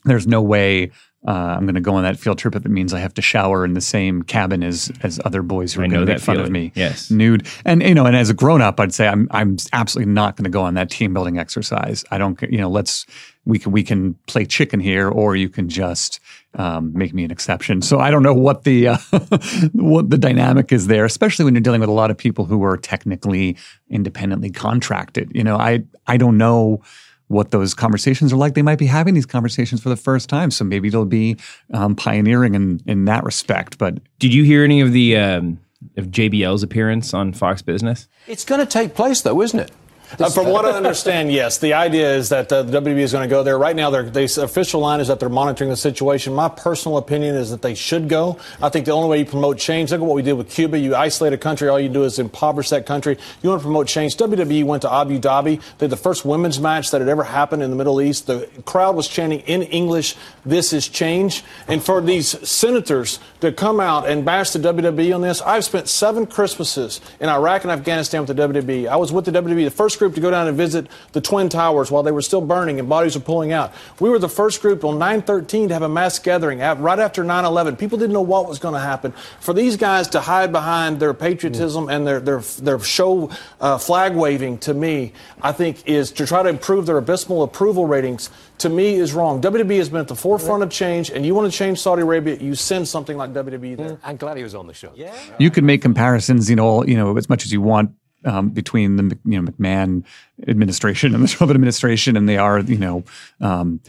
there's no way uh, I'm going to go on that field trip if it means I have to shower in the same cabin as as other boys who are going to make fun of me. Yes. nude. And you know, and as a grown up, I'd say I'm I'm absolutely not going to go on that team building exercise. I don't, you know, let's we can we can play chicken here, or you can just um, make me an exception. So I don't know what the uh, what the dynamic is there, especially when you're dealing with a lot of people who are technically independently contracted. You know, I I don't know what those conversations are like. They might be having these conversations for the first time, so maybe it'll be um, pioneering in in that respect. But Did you hear any of the um, of JBL's appearance on Fox Business? It's going to take place, though, isn't it? Uh, from what I understand, yes. The idea is that uh, the WWE is going to go there. Right now, their the official line is that they're monitoring the situation. My personal opinion is that they should go. I think the only way you promote change, look at what we did with Cuba. You isolate a country, all you do is impoverish that country. You want to promote change. WWE went to Abu Dhabi. They had the first women's match that had ever happened in the Middle East. The crowd was chanting in English, this is change. And for these senators to come out and bash the WWE on this, I've spent seven Christmases in Iraq and Afghanistan with the WWE. I was with the WWE, the first group to go down and visit the Twin Towers while they were still burning and bodies were pulling out. We were the first group on 9/13 to have a mass gathering at, right after 9 11. People didn't know what was going to happen. For these guys to hide behind their patriotism and their, their, their show uh, flag waving, to me, I think is to try to improve their abysmal approval ratings, to me, is wrong. WWE has been at the forefront of change, and you want to change Saudi Arabia, you send something like WWE there. I'm glad he was on the show. Yeah. you could make comparisons, you know, all- you know, as much as you want um, between the you know McMahon administration and the Trump administration, and they are, you know, um,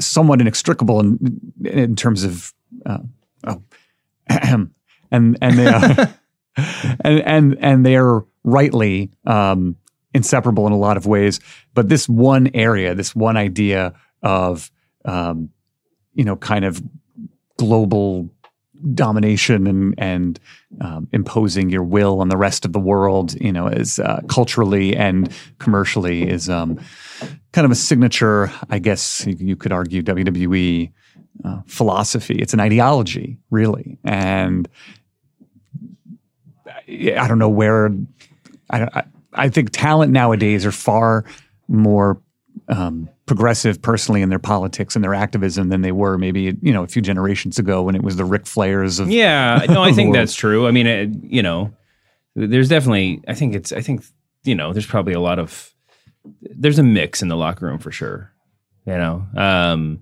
somewhat inextricable in in terms of uh, oh, and and they are and and and they are rightly um, inseparable in a lot of ways. But this one area, this one idea of um, you know, kind of global domination and and um, imposing your will on the rest of the world, you know, is uh, culturally and commercially is um, kind of a signature. I guess you, you could argue WWE uh, philosophy. It's an ideology, really, and I, don't know where. I, I I think talent nowadays are far more um, progressive personally in their politics and their activism than they were maybe you know a few generations ago when it was the Ric Flairs of Yeah, no, I think that's true. I mean, it, you know, there's definitely. I think it's. I think you know, there's probably a lot of. There's a mix in the locker room for sure. You know, um,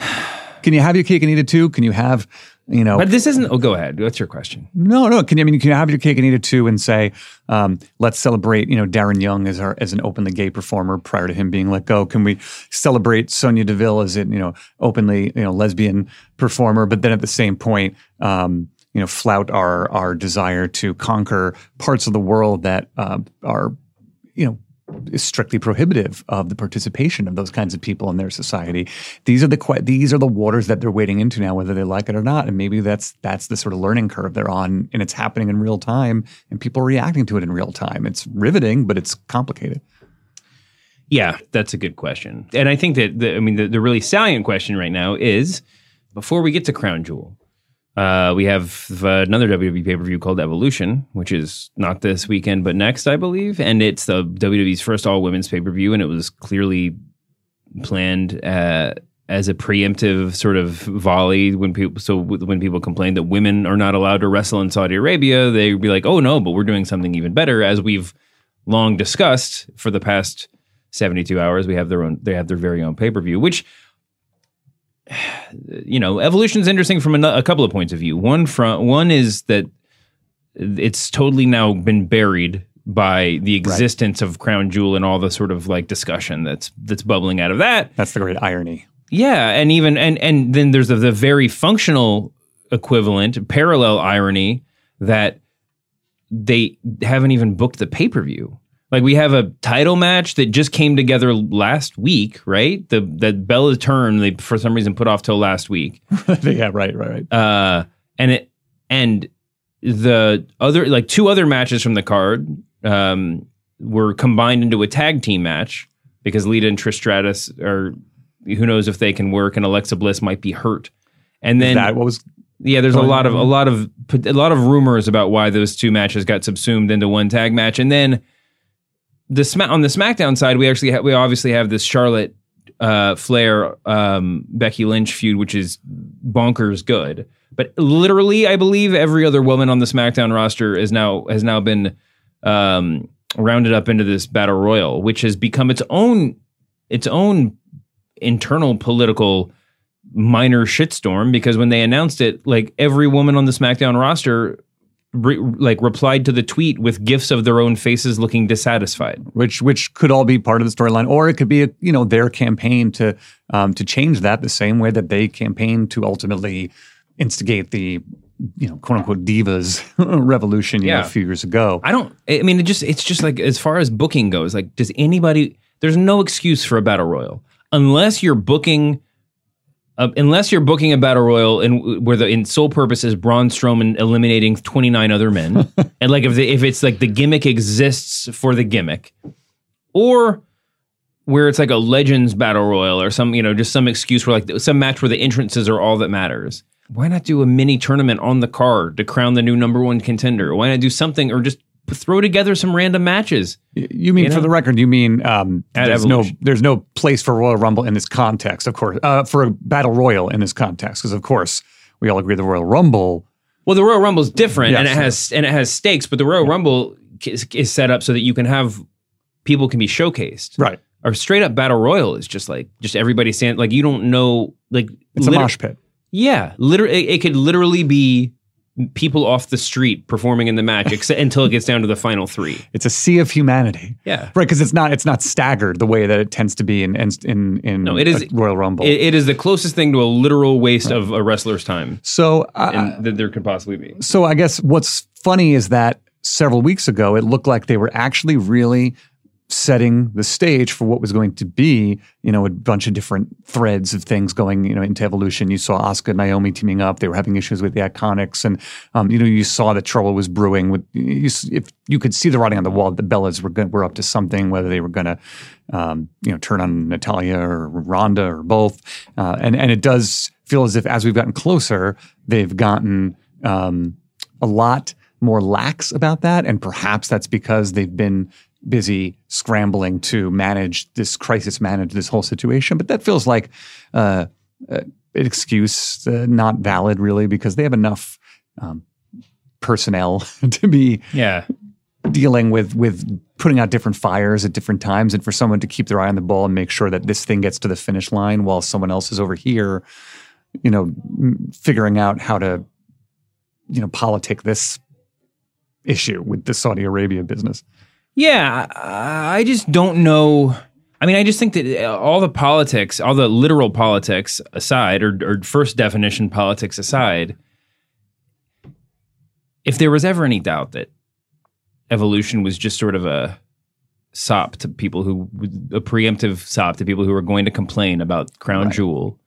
Can you have your cake and eat it too? Can you have you know? but this isn't. Oh, go ahead. What's your question? No, no. Can you, I mean, can you have your cake and eat it too, and say, um, let's celebrate, you know, Darren Young as our as an openly gay performer prior to him being let go? Can we celebrate Sonya Deville as an you know openly you know lesbian performer? But then at the same point, um, you know, flout our our desire to conquer parts of the world that uh, are, you know. Is strictly prohibitive of the participation of those kinds of people in their society. These are the these are the waters that they're wading into now, whether they like it or not. And maybe that's that's the sort of learning curve they're on, and it's happening in real time, and people are reacting to it in real time. It's riveting, but it's complicated. Yeah, that's a good question. And I think that the, I mean the, the really salient question right now is before we get to Crown Jewel, uh, we have another WWE pay per view called Evolution, which is not this weekend but next, I believe, and it's the WWE's first all women's pay per view, and it was clearly planned uh, as a preemptive sort of volley when people so when people complain that women are not allowed to wrestle in Saudi Arabia, they'd be like, "Oh no, but we're doing something even better," as we've long discussed for the past 72 hours. We have their own they have their very own pay per view, which you know, evolution is interesting from a, a couple of points of view. One from one is that it's totally now been buried by the existence of Crown Jewel and all the sort of like discussion that's that's bubbling out of that. That's the great irony. Yeah, and even and and then there's the, the very functional equivalent, parallel irony that they haven't even booked the pay per view. Like we have a title match that just came together last week, right? The that Bella turn they for some reason put off till last week. yeah, right, right, right. Uh, and it and the other like two other matches from the card um, were combined into a tag team match because Lita and Trish Stratus are who knows if they can work and Alexa Bliss might be hurt. And then that what was yeah, there's a lot of a lot of a lot of rumors about why those two matches got subsumed into one tag match, and then the sma- on the SmackDown side, we actually ha- we obviously have this Charlotte uh, Flair um, Becky Lynch feud, which is bonkers good. But literally, I believe every other woman on the SmackDown roster is now has now been um, rounded up into this battle royal, which has become its own its own internal political minor shitstorm because when they announced it, like every woman on the SmackDown roster, re- like replied to the tweet with gifs of their own faces looking dissatisfied. which which could all be part of the storyline, or it could be a, you know their campaign to um, to change that the same way that they campaigned to ultimately instigate the you know quote unquote divas revolution you know, a few years ago. I don't. I mean, it just it's just like as far as booking goes, like does anybody? There's no excuse for a battle royal unless you're booking. Uh, unless you're booking a battle royal and where the in sole purpose is Braun Strowman eliminating 29 other men, and like if the, if it's like the gimmick exists for the gimmick, or where it's like a legends battle royal or some you know just some excuse where like some match where the entrances are all that matters. Why not do a mini tournament on the card to crown the new number one contender? Why not do something or just throw together some random matches? You mean You for the record? You mean um, there's no there's no place for Royal Rumble in this context, of course, uh, for a battle royal in this context, because of course we all agree the Royal Rumble. Well, the Royal Rumble is different, Yes, and it has and it has stakes. But the Royal Rumble is, is set up so that you can have people can be showcased. Right. Or straight up battle royal is just like just everybody stand like you don't know like It's a mosh pit. Yeah, literally, it, it could literally be people off the street performing in the match except, until it gets down to the final three. It's a sea of humanity. Yeah. right. Because it's not it's not staggered the way that it tends to be in in in, in No, it is- Royal Rumble. It, it is the closest thing to a literal waste of a wrestler's time, so uh, that there could possibly be. So I guess what's funny is that several weeks ago, it looked like they were actually really setting the stage for what was going to be, you know, a bunch of different threads of things going, you know, into evolution. You saw Asuka and Naomi teaming up; they were having issues with the Iconics, and um, you know, you saw that trouble was brewing. With you, if you could see the writing on the wall, the Bellas were going, were up to something, whether they were going to, um, you know, turn on Natalya or Ronda or both, uh, and and it does feel as if as we've gotten closer, they've gotten um, a lot more lax about that, and perhaps that's because they've been busy scrambling to manage this crisis, manage this whole situation. But that feels like uh, uh, an excuse uh, not valid, really, because they have enough um, personnel to be yeah dealing with with putting out different fires at different times, and for someone to keep their eye on the ball and make sure that this thing gets to the finish line while someone else is over here, you know, figuring out how to, you know, politic this issue with the Saudi Arabia business. Yeah, I just don't know. I mean, I just think that uh, all the politics, all the literal politics aside, or, or first definition politics aside, if there was ever any doubt that evolution was just sort of a sop to people who, a preemptive sop to people who are going to complain about Crown right. Jewel,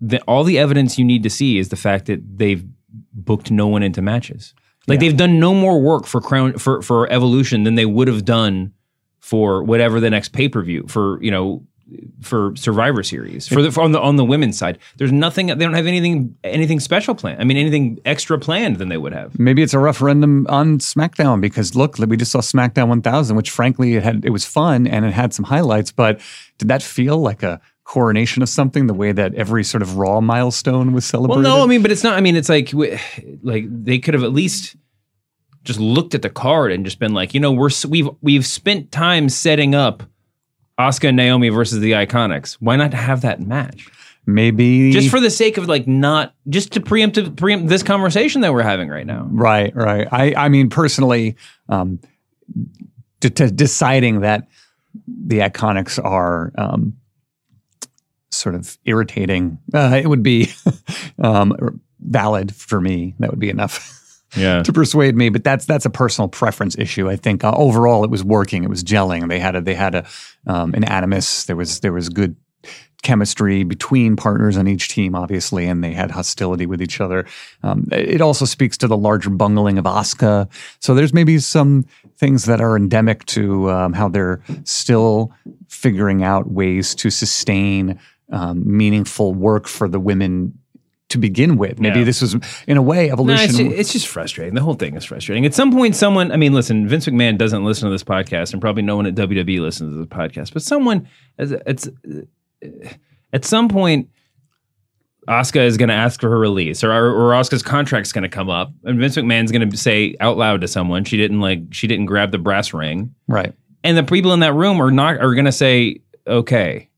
then all the evidence you need to see is the fact that they've booked no one into matches. Like yeah. they've done no more work for Crown for for Evolution than they would have done for whatever the next pay per view for you know for Survivor Series for the for on the on the women's side. There's nothing. They don't have anything anything special planned. I mean, anything extra planned than they would have. Maybe it's a referendum on SmackDown because look, we just saw SmackDown 1000, which frankly it had it was fun and it had some highlights. But did that feel like a coronation of something the way that every sort of raw milestone was celebrated well no i mean but it's not i mean it's like like they could have at least just looked at the card and just been like you know we're we've we've spent time setting up Asuka and Naomi versus the Iconics. Why not have that match? Maybe just for the sake of like not just to preempt preempt this conversation that we're having right now. Right, right. I I mean personally, um, to, to deciding that the Iconics are um, sort of irritating. Uh, it would be um, valid for me. That would be enough. Yeah. to persuade me, but that's that's a personal preference issue. I think uh, overall it was working. It was gelling. They had a they had a um, an animus. There was there was good chemistry between partners on each team, obviously, and they had hostility with each other. Um, it also speaks to the larger bungling of Asuka. So there's maybe some things that are endemic to um, how they're still figuring out ways to sustain um, meaningful work for the women to begin with. Maybe yeah. this was, in a way, evolution. No, it's, it's, just frustrating. The whole thing is frustrating. At some point, someone, I mean, listen, Vince McMahon doesn't listen to this podcast, and probably no one at WWE listens to the podcast, but someone, it's, at some point, Asuka is going to ask for her release, or or Asuka's contract's going to come up, and Vince McMahon's going to say out loud to someone, "She didn't like, she didn't grab the brass ring." Right. And the people in that room are not are going to say, "Okay,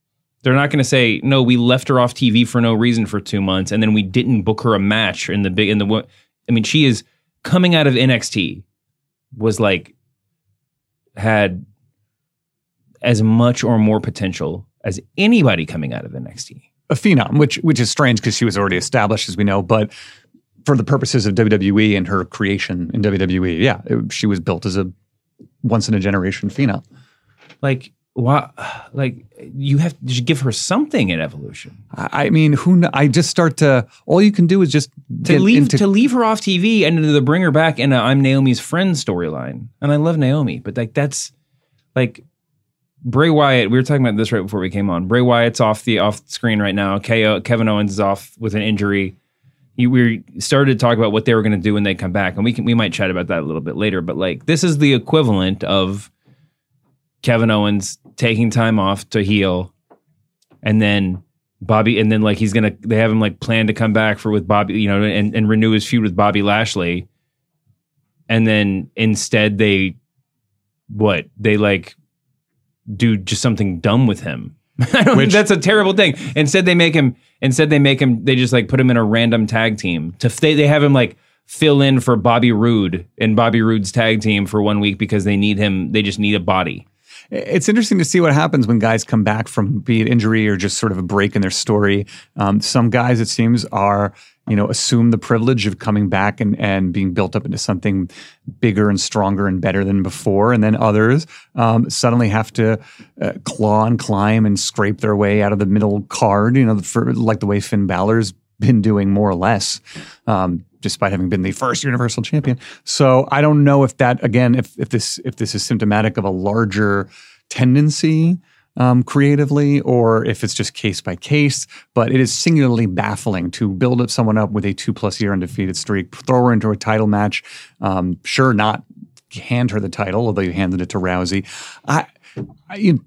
they're not going to say no. We left her off TV for no reason for two months, and then we didn't book her a match in the big in the. I mean, she is coming out of NXT, was like had as much or more potential as anybody coming out of NXT. A phenom, which which is strange because she was already established, as we know, but for the purposes of WWE and her creation in WWE, yeah, it, she was built as a once in a generation phenom. Like why like you have you give her something in evolution. I mean who i just start to all you can do is just to leave into, to leave her off tv and to bring her back in a i'm naomi's friend storyline. And i love naomi but like that's like bray wyatt we were talking about this right before we came on. Bray wyatt's off the off screen right now. KO, kevin owens is off with an injury. You, we started to talk about what they were going to do when they come back and we can we might chat about that a little bit later but like this is the equivalent of Kevin Owens taking time off to heal, and then Bobby, and then like he's gonna, they have him like plan to come back for with Bobby, you know, and, and renew his feud with Bobby Lashley, and then instead they, what they like, do just something dumb with him. Which, that's a terrible thing. Instead, they make him. Instead, they make him. They just like put him in a random tag team. To they, they have him like fill in for Bobby Roode in Bobby Roode's tag team for one week because they need him. They just need a body it's interesting to see what happens when guys come back from be it injury or just sort of a break in their story. Um, some guys, it seems, are you know, assume the privilege of coming back and, and being built up into something bigger and stronger and better than before. And then others um, suddenly have to uh, claw and climb and scrape their way out of the middle card, you know, for like the way Finn Balor's been doing more or less, um, despite having been the first Universal Champion. So I don't know if that again, if if this if this is symptomatic of a larger tendency um, creatively, or if it's just case by case. But it is singularly baffling to build up someone up with a two plus year undefeated streak, throw her into a title match. Um, sure, not hand her the title, although you handed it to Rousey. I, I you,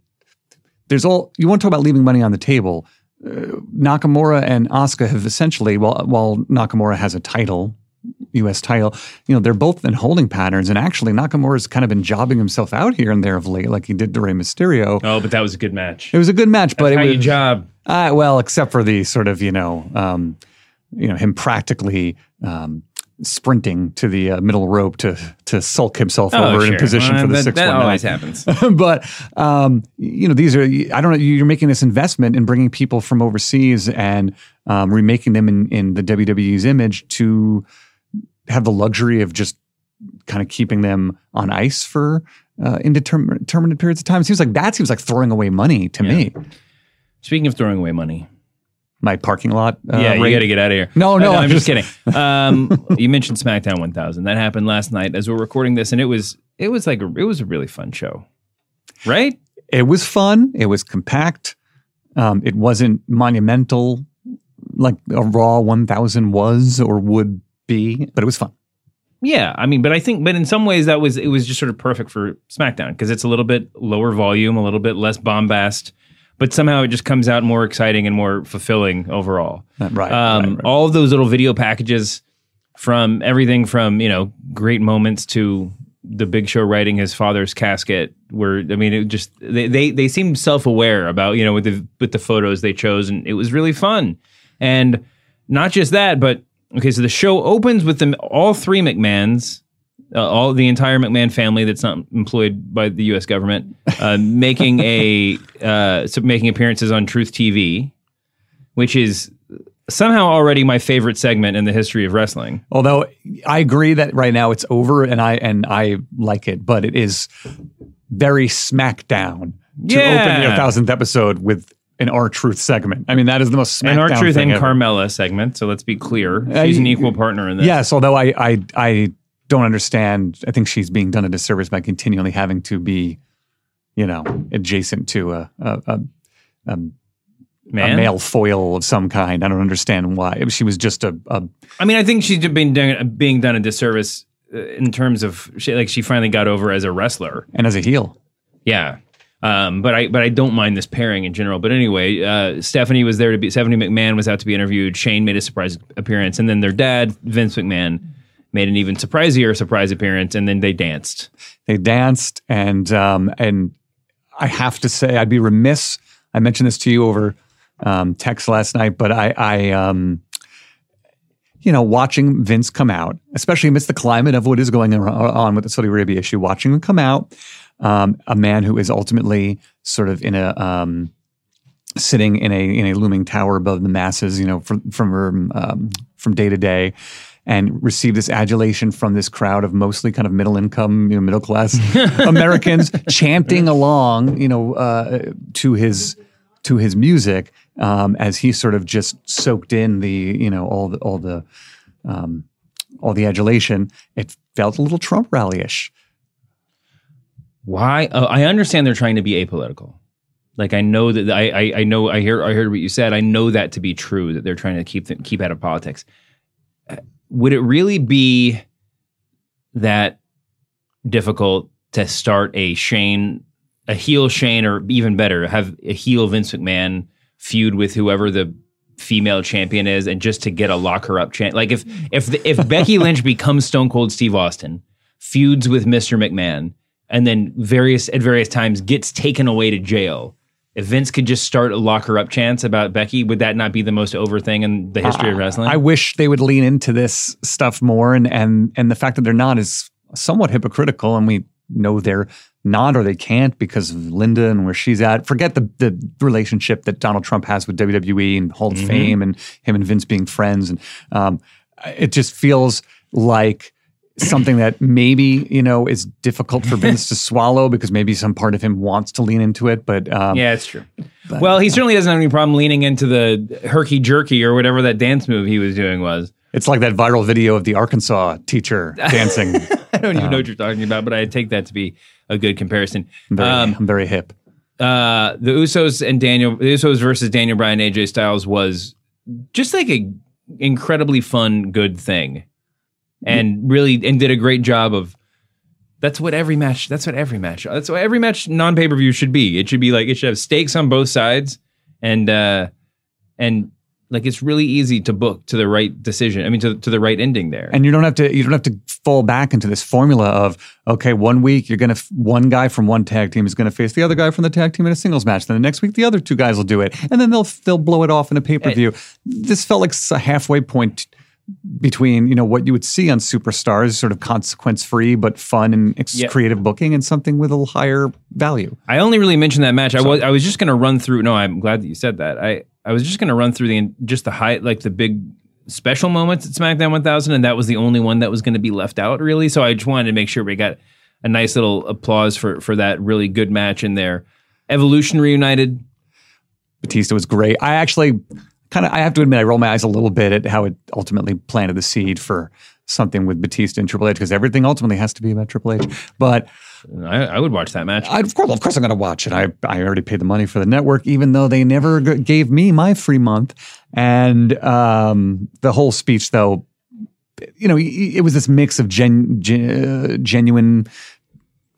there's all you want to talk about leaving money on the table. Uh, Nakamura and Asuka have essentially, while while Nakamura has a title, U.S. title, you know, they're both in holding patterns. And actually, Nakamura's kind of been jobbing himself out here and there of late, like he did to Rey Mysterio. Oh, but that was a good match. It was a good match, but That's it how was you job. Uh, well, except for the sort of you know, um, you know, him practically. Um, sprinting to the uh, middle rope to to sulk himself Oh, over sure. in position Well, for the that- six that one always happens. but um, you know, these are I don't know. You're making this investment in bringing people from overseas and um, remaking them in in the WWE's image to have the luxury of just kind of keeping them on ice for uh, indeterminate determinate periods of time. It seems like that seems like throwing away money to me. Speaking of throwing away money, My parking lot. Uh, yeah, you got to get out of here. No, no, I'm, just- kidding. Um, you mentioned SmackDown 1000. That happened last night as we're recording this, and it was it was like a, it was a really fun show, right? It was fun. It was compact. Um, it wasn't monumental like a Raw 1000 was or would be, but it was fun. Yeah, I mean, but I think, but in some ways, that was it was just sort of perfect for SmackDown because it's a little bit lower volume, a little bit less bombast, but somehow it just comes out more exciting and more fulfilling overall. Uh, Right. Um, All of those little video packages, from everything from you know great moments to the Big Show writing his father's casket, where I mean, it just they they, they seemed self aware about you know with the with the photos they chose, and it was really fun. And not just that, but okay, so the show opens with them all three McMahons. Uh, all the entire McMahon family that's not employed by the U.S. government uh, making a uh, so making appearances on Truth TV, which is somehow already my favorite segment in the history of wrestling. Although I agree that right now it's over and I and I like it, but it is very smackdown to Yeah. open the thousandth episode with an R Truth segment. I mean, that is the most And our SmackDown truth and ever. Carmella segment. So let's be clear, she's an equal partner in this. Yes, although I, I I don't understand. I think she's being done a disservice by continually having to be, you know, adjacent to a a, a, a, a male foil of some kind. I don't understand why. She was just a, I mean, I think she's been done, being done a disservice uh, in terms of she, like she finally got over as a wrestler. and as a heel. Yeah. Um, but I but I don't mind this pairing in general. But anyway, uh, Stephanie was there to be Stephanie McMahon was out to be interviewed. Shane made a surprise appearance, and then their dad Vince McMahon made an even surprisier surprise appearance, and then they danced. They danced, and um, and I have to say, I'd be remiss. I mentioned this to you over um, text last night, but I, I um, you know, watching Vince come out, especially amidst the climate of what is going on with the Saudi Arabia issue, watching him come out, um, a man who is ultimately sort of in a um, sitting in a in a looming tower above the masses, you know, from from um, from day to day, and receive this adulation from this crowd of mostly kind of middle income, you know, middle class Americans chanting along, you know, uh, to his to his music um, as he sort of just soaked in the you know all the all the um, all the adulation. It felt a little Trump rally-ish. Why? Uh, I understand they're trying to be apolitical. Like I know that I, I I know I hear I heard what you said. I know that to be true that they're trying to keep them, keep out of politics. Would it really be that difficult to start a Shane, a heel Shane, or even better, have a heel Vince McMahon feud with whoever the female champion is, and just to get a lock her up chant? Like if if the, if Becky Lynch becomes Stone Cold Steve Austin, feuds with Mr. McMahon, and then various at various times gets taken away to jail. If Vince could just start a lock her up chance about Becky, would that not be the most over thing in the history of wrestling? I wish they would lean into this stuff more, and and and the fact that they're not is somewhat hypocritical, and we know they're not or they can't because of Linda and where she's at. Forget the the relationship that Donald Trump has with WWE and Hall of Mhm. Fame and him and Vince being friends. And um, it just feels like something that maybe you know is difficult for Vince to swallow because maybe some part of him wants to lean into it, but um, yeah, it's true. well, he certainly doesn't have any problem leaning into the herky jerky or whatever that dance move he was doing was. It's like that viral video of the Arkansas teacher dancing. I don't even know Um, what you're talking about, but I take that to be a good comparison. I'm very, Um, I'm very hip. uh, the Usos and Daniel, the Usos versus Daniel Bryan, AJ Styles was just like a incredibly fun, good thing, and really and did a great job of. That's what every match. That's what every match. That's what every match non pay per view should be. It should be like it should have stakes on both sides, and uh, and like it's really easy to book to the right decision. I mean, to to the right ending there. and you don't have to you don't have to fall back into this formula of okay one week you're gonna f- one guy from one tag team is gonna face the other guy from the tag team in a singles match then the next week the other two guys will do it and then they'll they'll blow it off in a pay-per-view this felt like a halfway point between you know what you would see on superstars sort of consequence free but fun and ex- Yeah. creative booking and something with a little higher value I only really mentioned that match. I was I was just going to run through. No, I'm glad that you said that. I I was just going to run through the just the high like the big special moments at SmackDown 1000, and that was the only one that was going to be left out really. So I just wanted to make sure we got a nice little applause for for that really good match in there. Evolution reunited. Batista was great. I actually kind of, I have to admit, I roll my eyes a little bit at how it ultimately planted the seed for something with Batista and Triple H because everything ultimately has to be about Triple H. But I, I would watch that match. I, of course, of course, I'm going to watch it. I, I already paid the money for the network, even though they never g- gave me my free month. And um, the whole speech, though, you know, it it was this mix of gen, gen, uh, genuine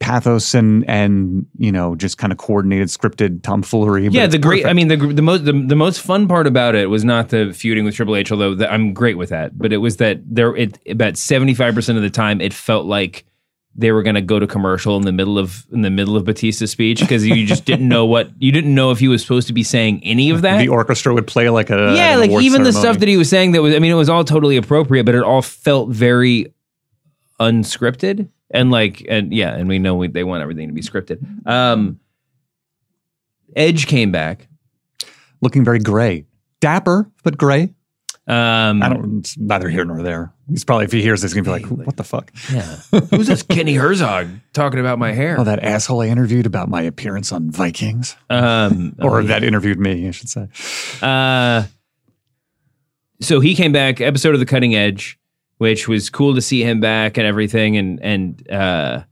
pathos and and you know just kind of coordinated scripted tomfoolery. yeah, the great. perfect. I mean, the the most the, the most fun part about it was not the feuding with Triple H, although the, I'm great with that. But it was that there, it about 75 percent of the time, it felt like they were going to go to commercial in the middle of in the middle of Batista's speech because you just didn't know what you didn't know if he was supposed to be saying any of that. the orchestra would play like a yeah, like even the stuff that he was saying that was. I mean, it was all totally appropriate, but it all felt very unscripted and like and yeah, and we know we, they want everything to be scripted. Um, Edge came back. looking very gray, dapper but gray. Um, I don't. It's neither here nor there. He's probably if he hears this, he's gonna be like, "What the fuck?" Yeah. Who's this Kenny Herzog talking about my hair? Oh, that asshole I interviewed about my appearance on Vikings, Um, or oh, that interviewed me, I should say. Uh, so he came back, episode of The Cutting Edge, which was cool to see him back and everything. And and uh,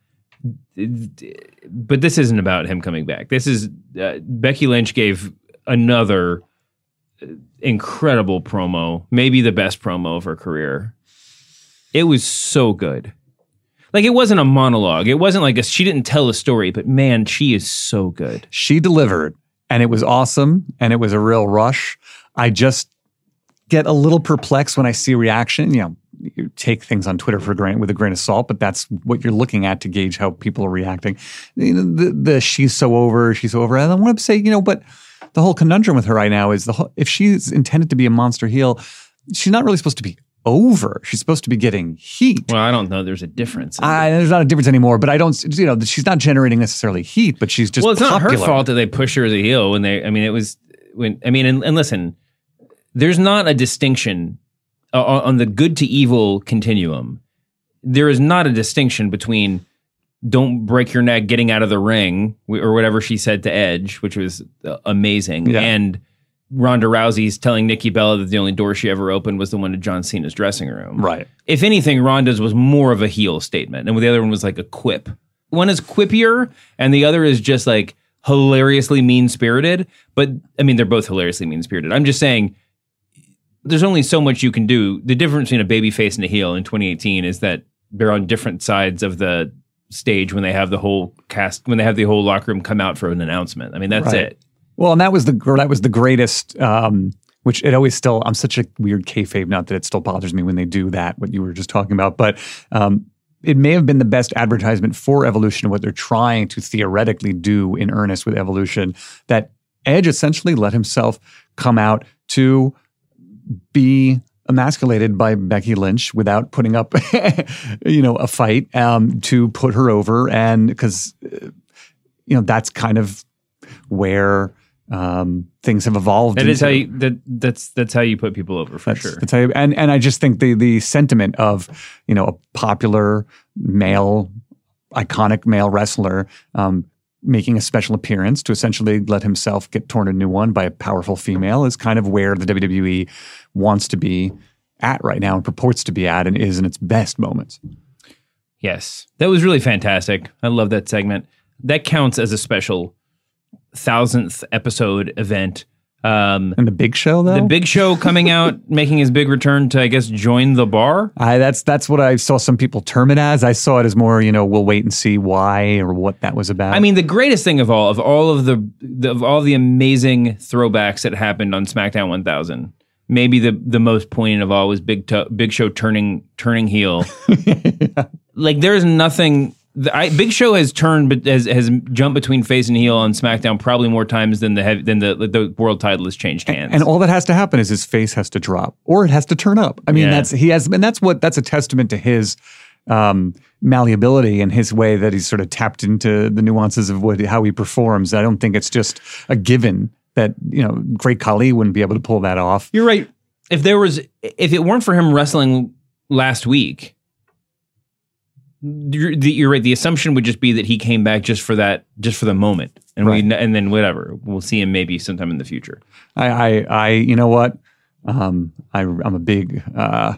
but this isn't about him coming back. This is uh, Becky Lynch gave another uh, incredible promo, maybe the best promo of her career. It was so good. Like it wasn't a monologue. It wasn't like a, she didn't tell a story, but man, she is so good. She delivered, and it was awesome, and it was a real rush. I just get a little perplexed when I see reaction. You know, you take things on Twitter for granted with a grain of salt, but that's what you're looking at to gauge how people are reacting. You know, the, the she's so over, she's so over. And I want to say, you know, but the whole conundrum with her right now is the whole, if she's intended to be a monster heel, she's not really supposed to be over. She's supposed to be getting heat. Well, I don't know. There's a difference. I, there's not a difference anymore, but I don't, you know, she's not generating necessarily heat, but she's just well, it's not her fault that they push her as a heel when they. I mean, it was when. I mean, and, and listen, there's not a distinction uh, on the good to evil continuum. There is not a distinction between don't break your neck getting out of the ring or whatever she said to Edge, which was uh, amazing, Yeah. and Ronda Rousey's telling Nikki Bella that the only door she ever opened was the one to John Cena's dressing room. Right. If anything, Ronda's was more of a heel statement, and the other one was like a quip. One is quippier, and the other is just like hilariously mean spirited. But I mean, they're both hilariously mean spirited. I'm just saying, there's only so much you can do. The difference between a baby face and a heel in 2018 is that they're on different sides of the stage when they have the whole cast, when they have the whole locker room come out for an announcement. I mean, that's Right. it. Well, and that was the that was the greatest. Um, which it always still. I'm such a weird kayfabe. Not that it still bothers me when they do that. What you were just talking about, but um, it may have been the best advertisement for Evolution what they're trying to theoretically do in earnest with Evolution. That Edge essentially let himself come out to be emasculated by Becky Lynch without putting up, you know, a fight um, to put her over, and because you know that's kind of where um, things have evolved. That is into. how you, that that's that's how you put people over for That's, sure. that's how you, and and I just think the the sentiment of you know a popular male, iconic male wrestler um, making a special appearance to essentially let himself get torn a new one by a powerful female is kind of where the WWE wants to be at right now and purports to be at and is in its best moments. Yes, that was really fantastic. I love that segment. That counts as a special thousandth episode event. Um, and the Big Show, though, the Big Show coming out, making his big return to, I guess, join the bar. I that's that's what I saw some people term it as. I saw it as more, you know, we'll wait and see why or what that was about. I mean, the greatest thing of all, of all of the, the of all the amazing throwbacks that happened on SmackDown 1000, maybe the the most poignant of all was Big to- Big Show turning turning heel. Like, there's nothing. The, I, Big Show has turned, but has has jumped between face and heel on SmackDown probably more times than the heavy, than the the world title has changed hands. And all that has to happen is his face has to drop or it has to turn up. I mean, Yeah. that's he has, and that's what that's a testament to his um, malleability and his way that he's sort of tapped into the nuances of what how he performs. I don't think it's just a given that you know Great Khali wouldn't be able to pull that off. You're right. If there was, if it weren't for him wrestling last week, you're, the, you're right. The assumption would just be that he came back just for that, just for the moment, and Right. we, and then whatever, we'll see him maybe sometime in the future. I, I, I you know what? Um, I, I'm a big uh,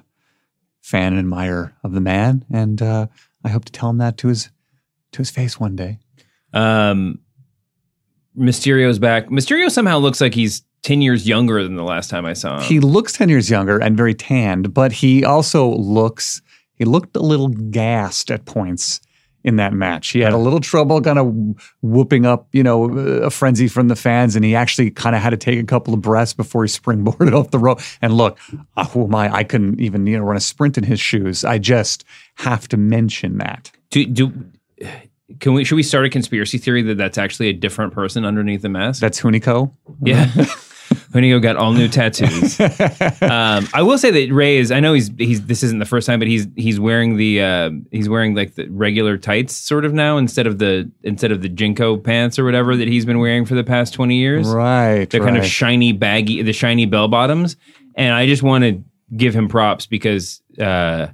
fan and admirer of the man, and uh, I hope to tell him that to his to his face one day. Um, Mysterio's back. Mysterio somehow looks like he's ten years younger than the last time I saw him. He looks 10 years younger and very tanned, but he also looks, he looked a little gassed at points in that match. He had a little trouble kind of whooping up, you know, a frenzy from the fans, and he actually kind of had to take a couple of breaths before he springboarded off the rope. And look, oh who am I? I couldn't even, you know, run a sprint in his shoes. I just have to mention that. do, do can we should we start a conspiracy theory that that's actually a different person underneath the mask? That's Hunico. Yeah. Hunico got all new tattoos. um, I will say that Ray is. I know he's he's. This isn't the first time, but he's he's wearing the uh, he's wearing like the regular tights sort of now instead of the instead of the JNCO pants or whatever that he's been wearing for the past twenty years. Right. The kind of shiny baggy, the shiny bell bottoms, and I just want to give him props because uh,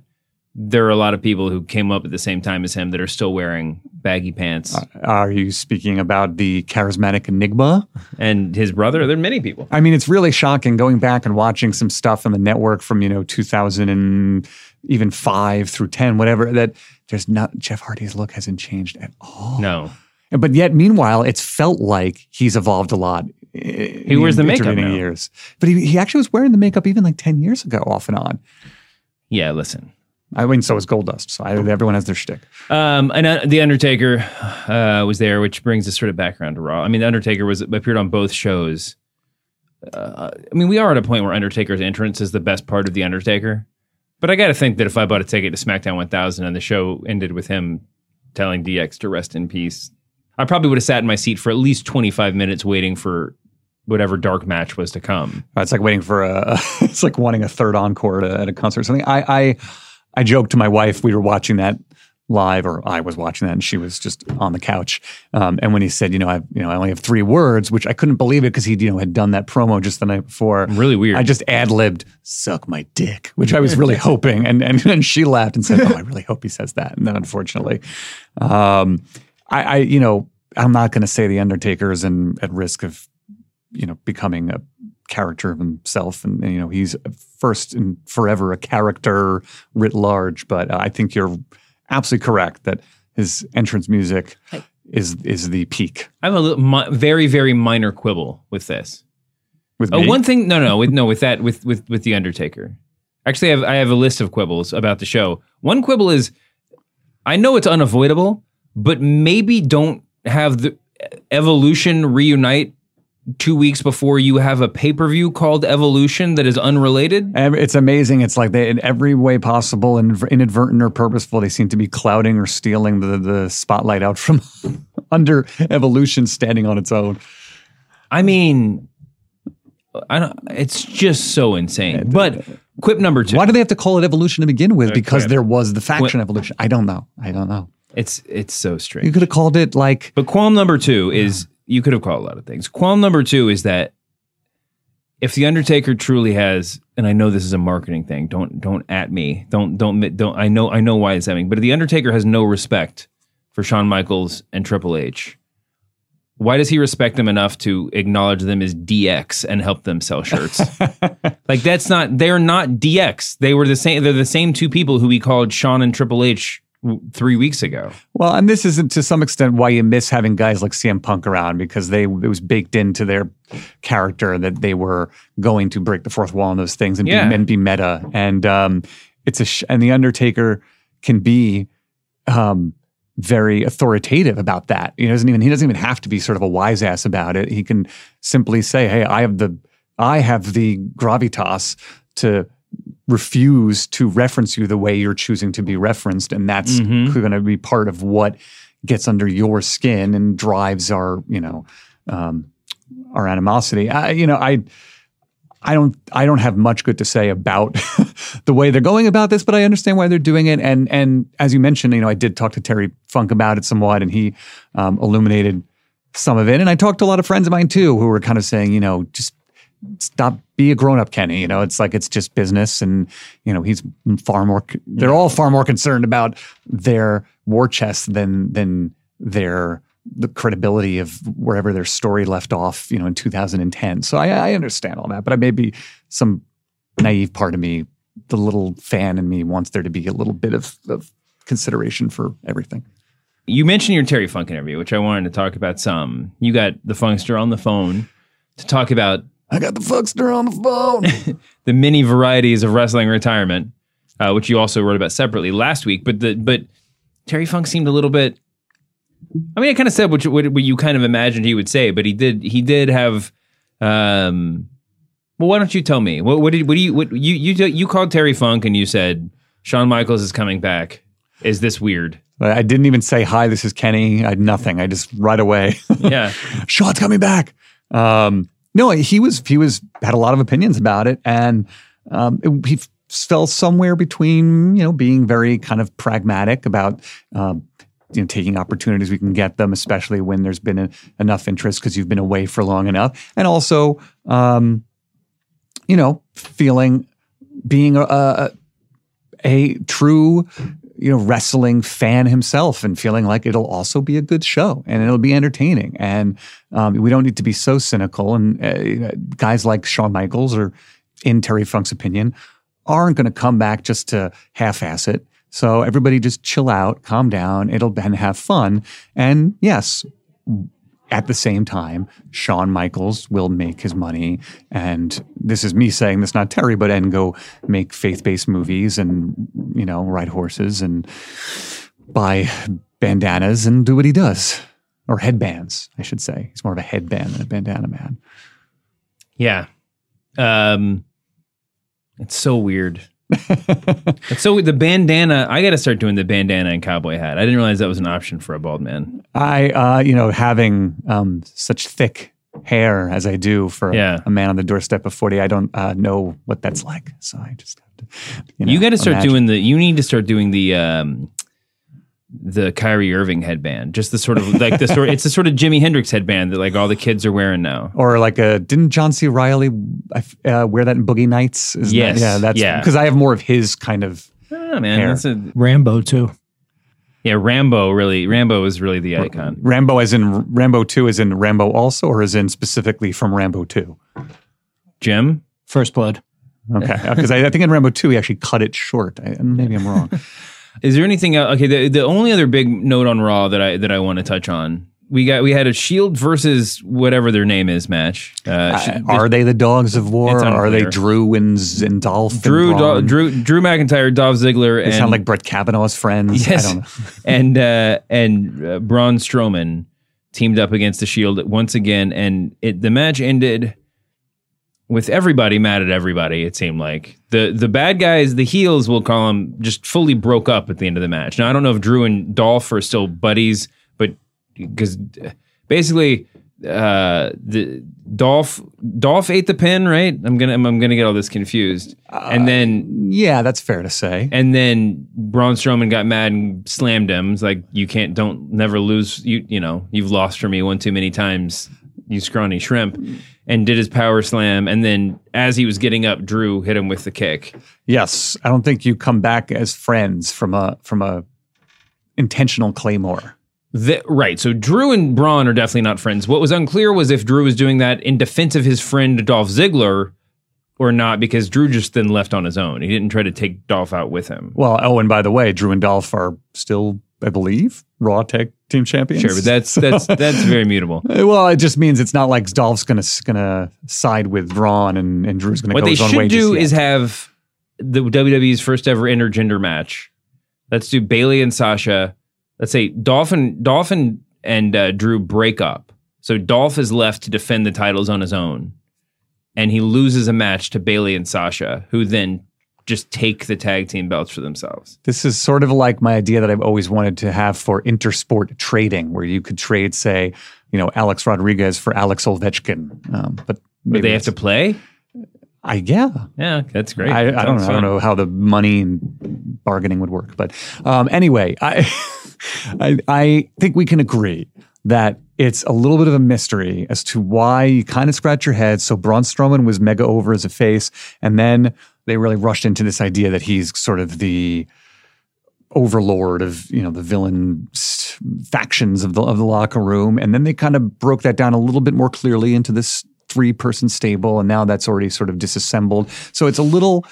there are a lot of people who came up at the same time as him that are still wearing baggy pants. Uh, are you speaking about the charismatic Enigma? and his brother. There are many people. I mean, it's really shocking going back and watching some stuff on the network from, you know, 2000 and even five through 10, whatever, that there's not, Jeff Hardy's look hasn't changed at all. No. But yet, meanwhile, it's felt like he's evolved a lot. Eh, he wears the makeup now. years. But he, he actually was wearing the makeup even like 10 years ago, off and on. Yeah, listen. I mean, so is Goldust. So I, everyone has their shtick. Um, and uh, the Undertaker uh, was there, which brings us sort of background to Raw. I mean, the Undertaker was appeared on both shows. Uh, I mean, we are at a point where Undertaker's entrance is the best part of the Undertaker. But I got to think that if I bought a ticket to SmackDown 1000 and the show ended with him telling DX to rest in peace, I probably would have sat in my seat for at least 25 minutes waiting for whatever dark match was to come. It's like waiting for a. It's like wanting a third encore at a, at a concert or something. I, I I joked to my wife we were watching that live, or I was watching that, and she was just on the couch. Um, and when he said, you know, I you know I only have three words, which I couldn't believe it because he you know had done that promo just the night before. Really weird. I just ad libbed "suck my dick," which I was really hoping, and and and she laughed and said, "Oh, I really hope he says that." And then unfortunately, um, I, I you know I'm not going to say the Undertaker is in, at risk of you know becoming a character of himself and, and, you know he's first and forever a character writ large but uh, i think you're absolutely correct that his entrance music is is the peak I have a little, mi- very, very minor quibble with this. with Uh, me. one thing, no, no, with no, with that, with with with the Undertaker. Actually, I have I have a list of quibbles about the show. One quibble is, I know it's unavoidable, but maybe don't have the Evolution reunite two weeks before you have a pay per view called Evolution that is unrelated. It's amazing it's like they in every way possible and inadvertent or purposeful they seem to be clouding or stealing the the spotlight out from under evolution standing on its own I mean, I don't. It's just so insane. But quip number two. why do they have to call it evolution to begin with because there was the faction Quip. evolution i don't know i don't know It's it's so strange. You could have called it like. But qualm number two is you could have called a lot of things. Qualm number two is that if the Undertaker truly has, and I know this is a marketing thing, don't don't at me, don't don't don't. I know I know why it's happening, but if the Undertaker has no respect for Shawn Michaels and Triple H. Why does he respect them enough to acknowledge them as DX and help them sell shirts? like that's not they're not DX. They were the same. They're the same two people who we called Shawn and Triple H three weeks ago. Well, and this isn't to some extent why you miss having guys like CM Punk around because they it was baked into their character that they were going to break the fourth wall and those things and, Yeah. be, and be meta. And um, it's a sh- and the Undertaker can be um, very authoritative about that. He doesn't even he doesn't even have to be sort of a wise ass about it. He can simply say, "Hey, I have the I have the gravitas to." Refuse to reference you the way you're choosing to be referenced and that's Mhm. going to be part of what gets under your skin and drives our you know um, our animosity. I, you know i i don't i don't have much good to say about the way they're going about this but i understand why they're doing it. And and as you mentioned you know i did talk to terry funk about it somewhat and he um, illuminated some of it. And i talked to a lot of friends of mine too who were kind of saying you know just stop be a grown-up kenny you know? It's like it's just business and you know he's far more they're all far more concerned about their war chest than than their the credibility of wherever their story left off you know in 2010 so i, I understand all that but I maybe some naive part of me the little fan in me wants there to be a little bit of, of consideration for everything. You mentioned your Terry Funk interview, which I wanted to talk about some. You got the Funkster on the phone to talk about I got the Funkster on the phone. the many varieties of wrestling retirement, uh, which you also wrote about separately last week. But the but Terry Funk seemed a little bit. I mean, I kind of said what you, what, what you kind of imagined he would say, but he did he did have. Um, well, why don't you tell me what what did what do you what you you you called Terry Funk and you said Shawn Michaels is coming back. Is this weird? I didn't even say hi. This is Kenny. I had nothing. I just right away. Yeah. Sean's coming back. Um, no, he was he was had a lot of opinions about it, and um, it- he fell somewhere between you know being very kind of pragmatic about. Um, you know, taking opportunities we can get them, especially when there's been a, enough interest because you've been away for long enough, and also, um, you know, feeling being a, a, a true you know wrestling fan himself and feeling like it'll also be a good show and it'll be entertaining. And um, we don't need to be so cynical. And uh, guys like Shawn Michaels or in Terry Funk's opinion aren't going to come back just to half-ass it. So everybody just chill out calm down. It'll and have fun. And yes at the same time, Shawn Michaels will make his money. And this is me saying this, not Terry, but and go make faith based movies and, you know, ride horses and buy bandanas and do what he does. Or headbands, I should say. He's more of a headband than a bandana man. Yeah. Um it's so weird. so the bandana. I got to start doing the bandana and cowboy hat. I didn't realize that was an option for a bald man. I, uh, you know, having um, such thick hair as I do for Yeah. a man on the doorstep of 40, I don't uh, know what that's like. So I just have to, you, know, You, got to start imagine. doing the. You need to start doing the um the Kyrie Irving headband. Just the sort of like the sort. It's the sort of Jimi Hendrix headband that like all the kids are wearing now. Or like a didn't John C. Reilly uh, wear that in Boogie Nights? Is that- Yes. yeah, that's Yeah. because I have more of his kind of. I man. Hair. That's a, Rambo too. yeah, Rambo really. Rambo is really the icon. Rambo, as in Rambo Two, is in Rambo also, or is in specifically from Rambo Two. Jim. First Blood. Okay, because I, I think in Rambo Two he actually cut it short. I, maybe I'm wrong. Is there anything else? Okay, the, the only other big note on Raw that I that I want to touch on. We got we had a Shield versus whatever their name is match. Uh, Uh, are they the dogs of war? Are they. Drew and and Drew Braun? Do, Drew Drew McIntyre, Dolph Ziggler, They and sound like Brett Kavanaugh's friends. yes, I don't know. and uh, and uh, Braun Strowman teamed up against the Shield once again, and it, the match ended with everybody mad at everybody. It seemed like the the bad guys, the heels, we'll call them, just fully broke up at the end of the match. Now I don't know if Drew and Dolph are still buddies, but because basically uh, the Dolph Dolph ate the pin, right? I'm gonna I'm, gonna get all this confused. and then yeah, that's fair to say. And then Braun Strowman got mad and slammed him. It's like you can't don't never lose. You you know you've lost for me one too many times. You scrawny shrimp. And did his power slam, and then as he was getting up, Drew hit him with the kick. Yes, I don't think you come back as friends from a from a intentional claymore. The, right. So Drew and Braun are definitely not friends. What was unclear was if Drew was doing that in defense of his friend Dolph Ziggler or not, because Drew just then left on his own. He didn't try to take Dolph out with him. Well, oh, and by the way, Drew and Dolph are still, I believe, Raw Tag Team Champions. Sure, but that's that's that's very mutable. Well, it just means it's not like Dolph's gonna gonna side with Braun and, and Drew's gonna what go they his own should do is have the WWE's first ever intergender match. Let's do Bayley and Sasha. Let's say Dolph and Dolph and, and uh, Drew break up. So Dolph is left to defend the titles on his own, and he loses a match to Bayley and Sasha, who then just take the tag team belts for themselves. This is sort of like my idea that I've always wanted to have for intersport trading, where you could trade, say, you know, Alex Rodriguez for Alex Ovechkin. Um, but But they have to play. I yeah. Yeah, that's great. I, I don't know. sounds I don't know how the money and bargaining would work, but um, anyway, I, I I think we can agree that it's a little bit of a mystery as to why you kind of scratch your head. So Braun Strowman was mega over as a face, and then they really rushed into this idea that he's sort of the overlord of you know the villain factions of the of the locker room, and then they kind of broke that down a little bit more clearly into this three person stable, and now that's already sort of disassembled. So it's a little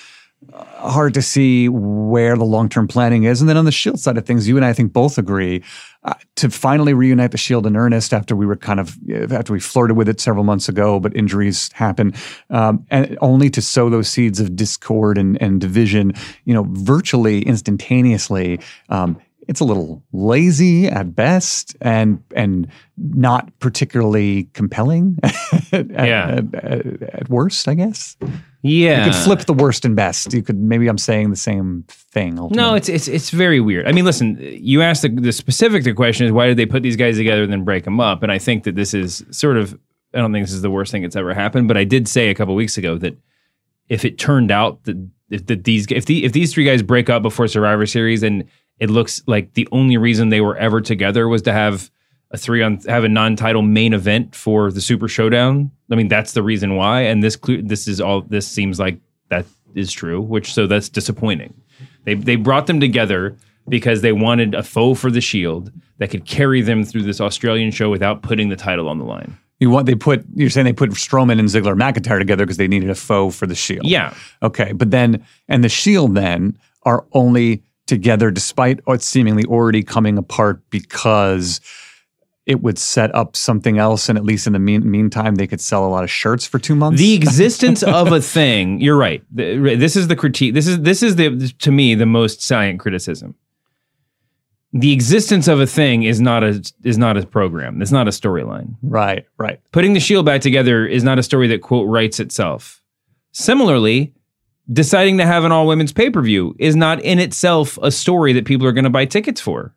hard to see where the long term planning is. And then on the Shield side of things, you and I, I think both agree uh, to finally reunite the Shield in earnest after we were kind of after we flirted with it several months ago, but injuries happen, um, and only to sow those seeds of discord and, and division, you know, virtually instantaneously. Um, it's a little lazy at best and and not particularly compelling at, Yeah. at, at, at worst, I guess. Yeah. You could flip the worst and best. You could maybe I'm saying the same thing. Ultimately. No, it's it's it's very weird. I mean, listen, you asked the, the specific the question is why did they put these guys together and then break them up? And I think that this is sort of I don't think this is the worst thing that's ever happened. But I did say a couple weeks ago that if it turned out that if that these if the if these three guys break up before Survivor Series and it looks like the only reason they were ever together was to have a three on have a non-title main event for the Super Showdown. I mean, that's the reason why. And this this is all this seems like that is true. Which so that's disappointing. They they brought them together because they wanted a foe for the Shield that could carry them through this Australian show without putting the title on the line. You want they put you're saying they put Strowman and Ziggler McIntyre together because they needed a foe for the Shield. Yeah. Okay, but then and the Shield then are only together despite it seemingly already coming apart because it would set up something else, and at least in the mean, meantime, they could sell a lot of shirts for two months. The existence of a thing. You're right. This is the critique. This is this is the to me the most salient criticism. The existence of a thing is not a is not a program. It's not a storyline. right, right. Putting the Shield back together is not a story that quote writes itself. Similarly, deciding to have an all women's pay per view is not in itself a story that people are going to buy tickets for.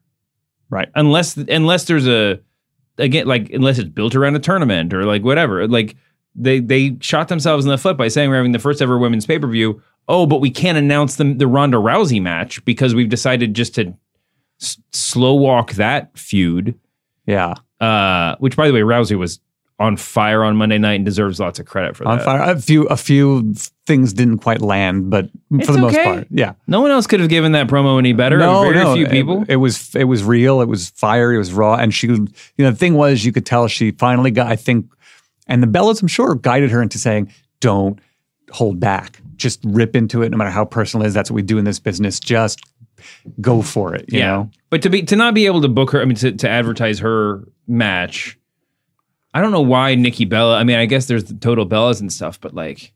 Right. Unless unless there's a again like unless it's built around a tournament or like whatever. Like they they shot themselves in the foot by saying we're having the first ever women's pay per view. Oh, but we can't announce the the Ronda Rousey match because we've decided just to s- slow walk that feud. Yeah. Uh, which by the way, Rousey was on fire on Monday night and deserves lots of credit for On that. On fire. A few a few things didn't quite land, but It's for the most okay. part, yeah. No one else could have given that promo any better. No, Very no, few people. It, was it was real. It was fire. It was raw. And she, you know, the thing was, you could tell she finally got. I think, and the Bellas, I'm sure, guided her into saying, "Don't hold back. Just rip into it, no matter how personal it is. That's what we do in this business. Just go for it." You know. But to be to not be able to book her, I mean, to, to advertise her match, I don't know why Nikki Bella. I mean, I guess there's the total Bellas and stuff, but like,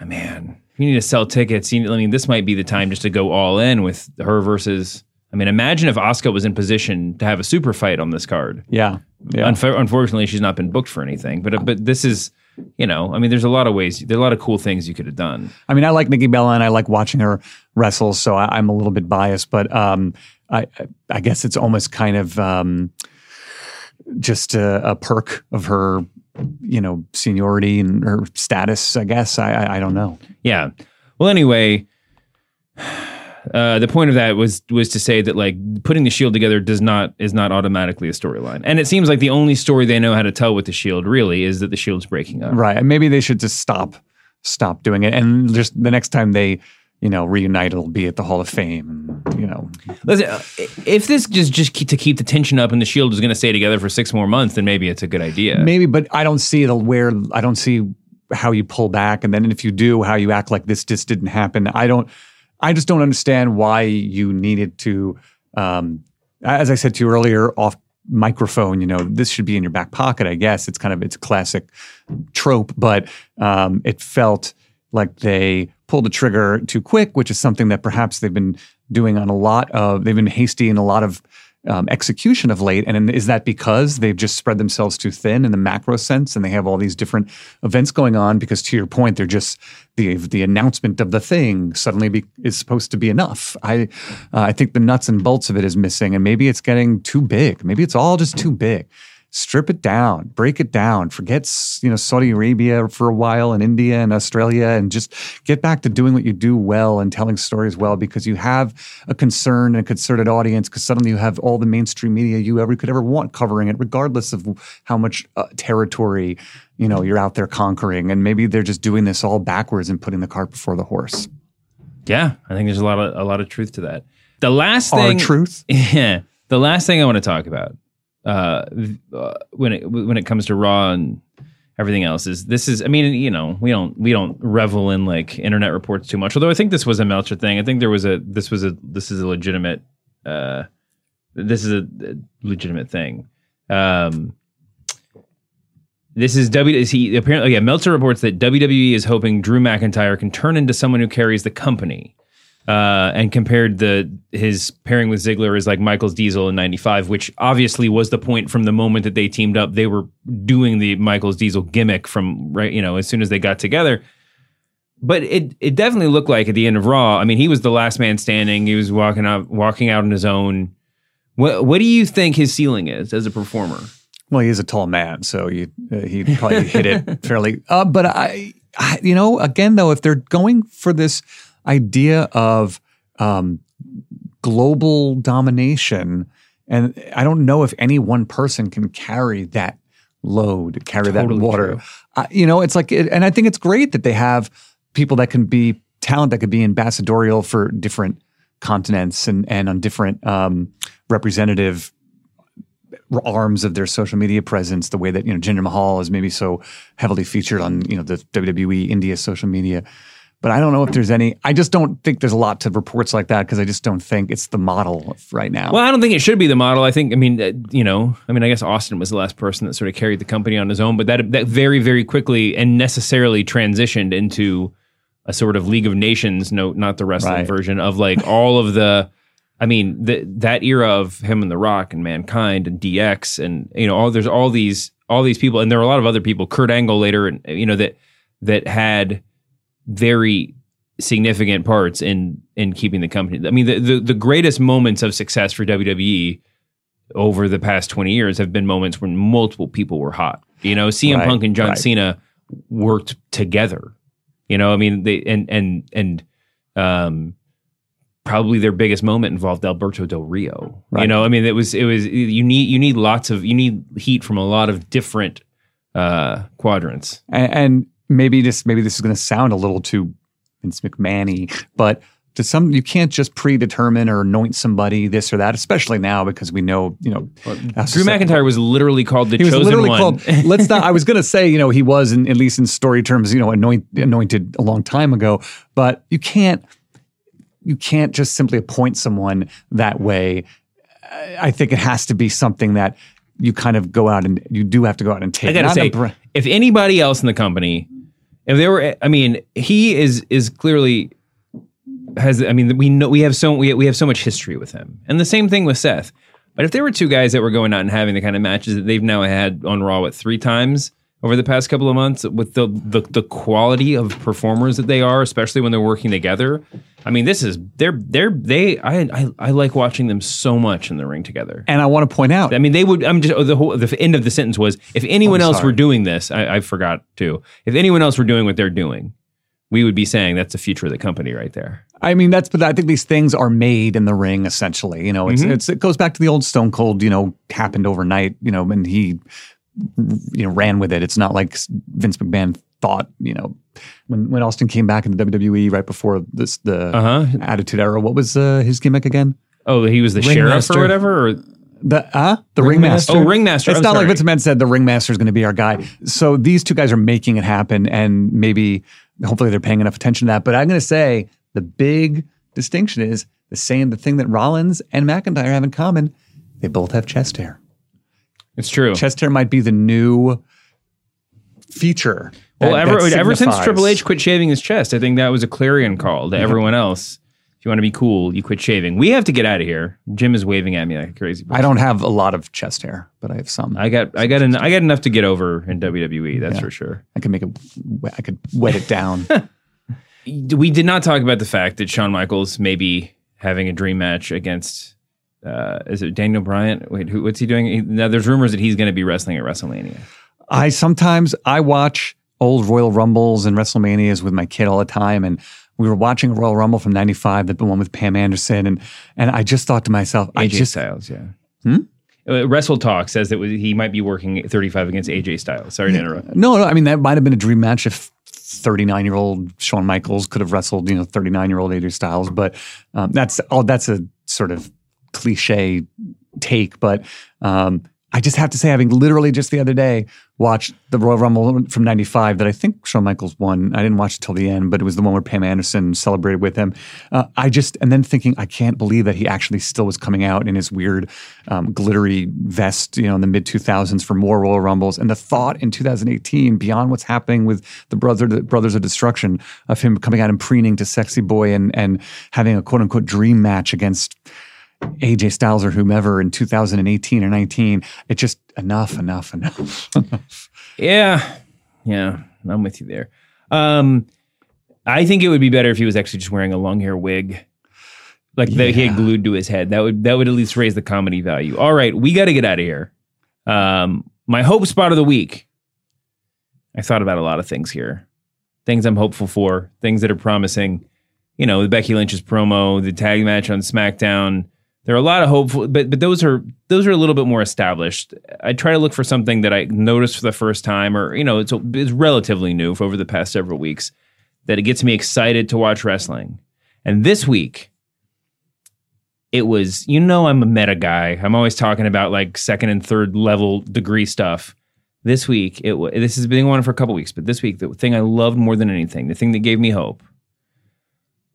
oh, man, you need to sell tickets. You need, I mean, this might be the time just to go all in with her versus. I mean, imagine if Asuka was in position to have a super fight on this card. Yeah. Yeah. Unf- unfortunately, she's not been booked for anything. But but this is, you know, I mean, there's a lot of ways. There's a lot of cool things you could have done. I mean, I like Nikki Bella and I like watching her wrestle, so I, I'm a little bit biased, but um, I, I guess it's almost kind of um, just a, a perk of her, you know, seniority and her status. I guess I I, I don't know. Yeah. Well, anyway, uh, the point of that was was to say that like putting the shield together does not is not automatically a storyline, and it seems like the only story they know how to tell with the shield really is that the shield's breaking up. Right, and maybe they should just stop stop doing it, and just the next time they you know reunite, it'll be at the Hall of Fame. You know, Listen, uh, if this just just keep, to keep the tension up and the shield is going to stay together for six more months, then maybe it's a good idea. maybe, but I don't see it where I don't see how you pull back, and then if you do, how you act like this just didn't happen. I don't. I just don't understand why you needed to. Um, as I said to you earlier, off microphone, you know, this should be in your back pocket. I guess it's kind of it's a classic trope, but um, it felt like they pulled the trigger too quick, which is something that perhaps they've been doing on a lot of. They've been hasty in a lot of um, execution of late. And is that because they've just spread themselves too thin in the macro sense, and they have all these different events going on? Because to your point, they're just the the announcement of the thing suddenly be, is supposed to be enough. I uh, I think the nuts and bolts of it is missing, and maybe it's getting too big. Maybe it's all just too big strip it down, break it down, forget you know Saudi Arabia for a while and India and Australia, and just get back to doing what you do well and telling stories well because you have a concern and a concerted audience. Because suddenly you have all the mainstream media you ever could ever want covering it, regardless of how much uh, territory you know you're out there conquering. And maybe they're just doing this all backwards and putting the cart before the horse. Yeah, I think there's a lot of a lot of truth to that. The last Our thing, truth? yeah. The last thing I want to talk about uh, uh, when it when it comes to Raw and everything else is this is I mean you know we don't we don't revel in like internet reports too much. Although I think this was a Meltzer thing. I think there was a this was a this is a legitimate uh, this is a, a legitimate thing. Um, this is W. Is he apparently? Yeah, Meltzer reports that WWE is hoping Drew McIntyre can turn into someone who carries the company, uh, and compared the his pairing with Ziggler is like Michaels Diesel in '95, which obviously was the point from the moment that they teamed up. They were doing the Michaels Diesel gimmick from right, you know, as soon as they got together. But it it definitely looked like at the end of Raw. I mean, he was the last man standing. He was walking out walking out on his own. What what do you think his ceiling is as a performer? Well, he is a tall man, so you, uh, he probably hit it fairly. Uh, but I, I, you know, again though, if they're going for this idea of um, global domination, and I don't know if any one person can carry that load, carry Totally that water. Uh, you know, it's like, it, and I think it's great that they have people that can be talent that could be ambassadorial for different continents and and on different um, representative arms of their social media presence, the way that you know Jinder Mahal is maybe so heavily featured on you know the WWE India social media. But I don't know if there's any. I just don't think there's a lot to reports like that because I just don't think it's the model of right now. Well, I don't think it should be the model. I think, I mean, uh, you know, I mean, I guess Austin was the last person that sort of carried the company on his own, but that that very, very quickly and necessarily transitioned into a sort of League of Nations, no, not the wrestling Right. version of like all of the. I mean, the, that era of him and The Rock and Mankind and DX and you know, all there's all these all these people, and there were a lot of other people. Kurt Angle later, and you know that that had very significant parts in in keeping the company. I mean, the, the the greatest moments of success for WWE over the past 20 years have been moments when multiple people were hot. You know, CM Right, Punk and John right. Cena worked together. You know, I mean, they and and and um probably their biggest moment involved Alberto Del Rio. You know, I mean, it was it was you need you need lots of you need heat from a lot of different uh quadrants. and, and maybe this maybe this is going to sound a little too Vince McMahon-y, but to some you can't just predetermine or anoint somebody this or that, especially now because we know you know how Drew McIntyre was literally called the he was chosen literally one. called. Let's not. I was going to say, you know, he was, in, at least in story terms, you know, anoint, anointed a long time ago. But you can't, you can't just simply appoint someone that way. I I think it has to be something that you kind of go out and you do have to go out and take. I gotta Not say, br- if anybody else in the company, if there were, I mean, he is is clearly has. I mean, we know we have so we we have so much history with him, and the same thing with Seth. But if there were two guys that were going out and having the kind of matches that they've now had on Raw, what three times over the past couple of months with the, the the quality of performers that they are, especially when they're working together. I mean, this is they're they're they I I, I like watching them so much in the ring together. And I want to point out, I mean, they would. I'm just oh, the whole the end of the sentence was if anyone else were doing this, I, I forgot to. If anyone else were doing what they're doing, we would be saying that's the future of the company right there. I mean, that's but I think these things are made in the ring essentially. You know, it's, Mhm. it's it goes back to the old Stone Cold. You know, happened overnight. You know, and he you know ran with it. It's not like Vince McMahon thought. You know, when when Austin came back in the WWE right before this the Uh-huh. Attitude Era. What was uh, his gimmick again? Oh, he was the sheriff Ringmaster. or whatever. Or The uh the Ringmaster? ringmaster. Oh, ringmaster. It's I'm not like. Vince McMahon said the ringmaster is going to be our guy. So these two guys are making it happen, and maybe hopefully they're paying enough attention to that. But I'm going to say the big distinction is the same. The thing that Rollins and McIntyre have in common: they both have chest hair. It's true. Chest hair might be the new feature. well, that- ever that ever since Triple H quit shaving his chest, I think that was a clarion call to everyone else. If you want to be cool, you quit shaving. We have to get out of here. Jim is waving at me like a crazy. I don't have a lot of chest hair, but I have some. I got I got en- I got enough to get over in WWE. That's Yeah. for sure. I can make it. I could wet it down. we did not talk about the fact that Shawn Michaels may be having a dream match against. Uh, is it Daniel Bryan? Wait, who, what's he doing? He- now, there's rumors that he's going to be wrestling at WrestleMania. I sometimes I watch old Royal Rumbles and WrestleManias with my kid all the time, and we were watching a Royal Rumble from '95, the one with Pam Anderson, and and I just thought to myself, I AJ just Styles, yeah. Hmm? Uh, Wrestle Talk says that he might be working 35 against AJ Styles. Sorry to interrupt. no, no. I mean that might have been a dream match if 39 year old Shawn Michaels could have wrestled, you know, 39 year old AJ Styles, but um, that's all. That's a sort of cliche take, but um, I just have to say, having literally just the other day watched the Royal Rumble from '95 that I think Shawn Michaels won. I didn't watch it till the end, but it was the one where Pam Anderson celebrated with him. Uh, I just and then thinking, I can't believe that he actually still was coming out in his weird um, glittery vest, you know, in the mid 2000s for more Royal Rumbles. And the thought in 2018, beyond what's happening with the brother, the Brothers of Destruction, of him coming out and preening to Sexy Boy and and having a quote unquote dream match against. AJ Styles or whomever in 2018 or 19. It's just enough, enough, enough. Yeah, yeah, I'm with you there. Um, I think it would be better if he was actually just wearing a long hair wig, like that he had glued to his head. That would that would at least raise the comedy value. All right, we got to get out of here. Um, my hope spot of the week. I thought about a lot of things here, things I'm hopeful for, things that are promising. You know, the Becky Lynch's promo, the tag match on SmackDown. There are a lot of hopeful, but but those are those are a little bit more established. I try to look for something that I noticed for the first time, or you know, it's it's relatively new for over the past several weeks that it gets me excited to watch wrestling. And this week, it was you know I'm a meta guy. I'm always talking about like second and third level degree stuff. This week, it wa- this has been going on for a couple weeks, but this week the thing I loved more than anything, the thing that gave me hope,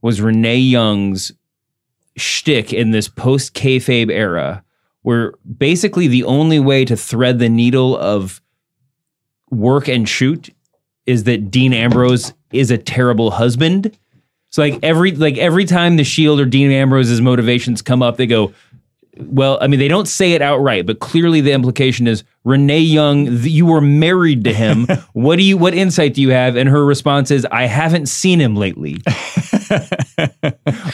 was Renee Young's shtick in this post kayfabe era, where basically the only way to thread the needle of work and shoot is that Dean Ambrose is a terrible husband. So like every like every time the Shield or Dean Ambrose's motivations come up, they go, well, I mean, they don't say it outright, but clearly the implication is Renee Young, you were married to him. what do you what insight do you have? And her response is, I haven't seen him lately.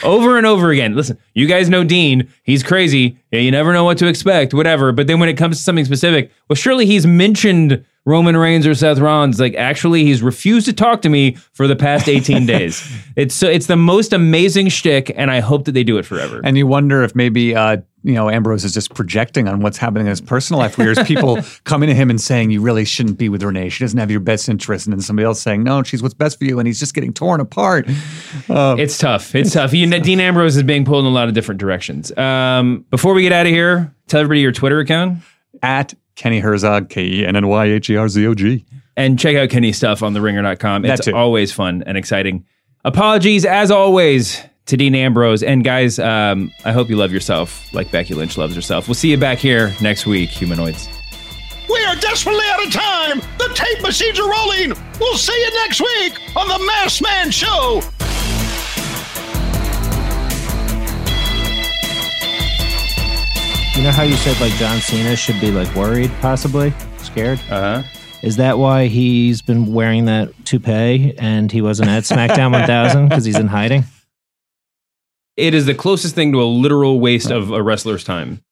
over and over again. Listen, you guys know Dean. He's crazy. You never know what to expect, whatever. But then when it comes to something specific, well, surely he's mentioned Roman Reigns or Seth Rollins. Like, actually, he's refused to talk to me for the past 18 days. It's so it's the most amazing shtick, and I hope that they do it forever. and you wonder if maybe uh, you know Ambrose is just projecting on what's happening in his personal life. where there's people coming to him and saying you really shouldn't be with Renee. She doesn't have your best interest, and then somebody else saying no, she's what's best for you, and he's just getting torn apart. Uh, it's tough. It's tough. You know, Dean Ambrose is being pulled in a lot of different directions. Um, before we get out of here, tell everybody your Twitter account. At Kenny Herzog, K E N N Y H E R Z O G. And check out Kenny's stuff on theringer.com. That It's too. always fun and exciting. Apologies, as always, to Dean Ambrose. And guys, um, I hope you love yourself like Becky Lynch loves herself. We'll see you back here next week, humanoids. We are desperately out of time. The tape machines are rolling. We'll see you next week on the Masked Man Show. Know how you said like John Cena should be like worried, possibly scared. Uh huh. Is that why he's been wearing that toupee and he wasn't at SmackDown 1000 because he's in hiding? It is the closest thing to a literal waste of a wrestler's time.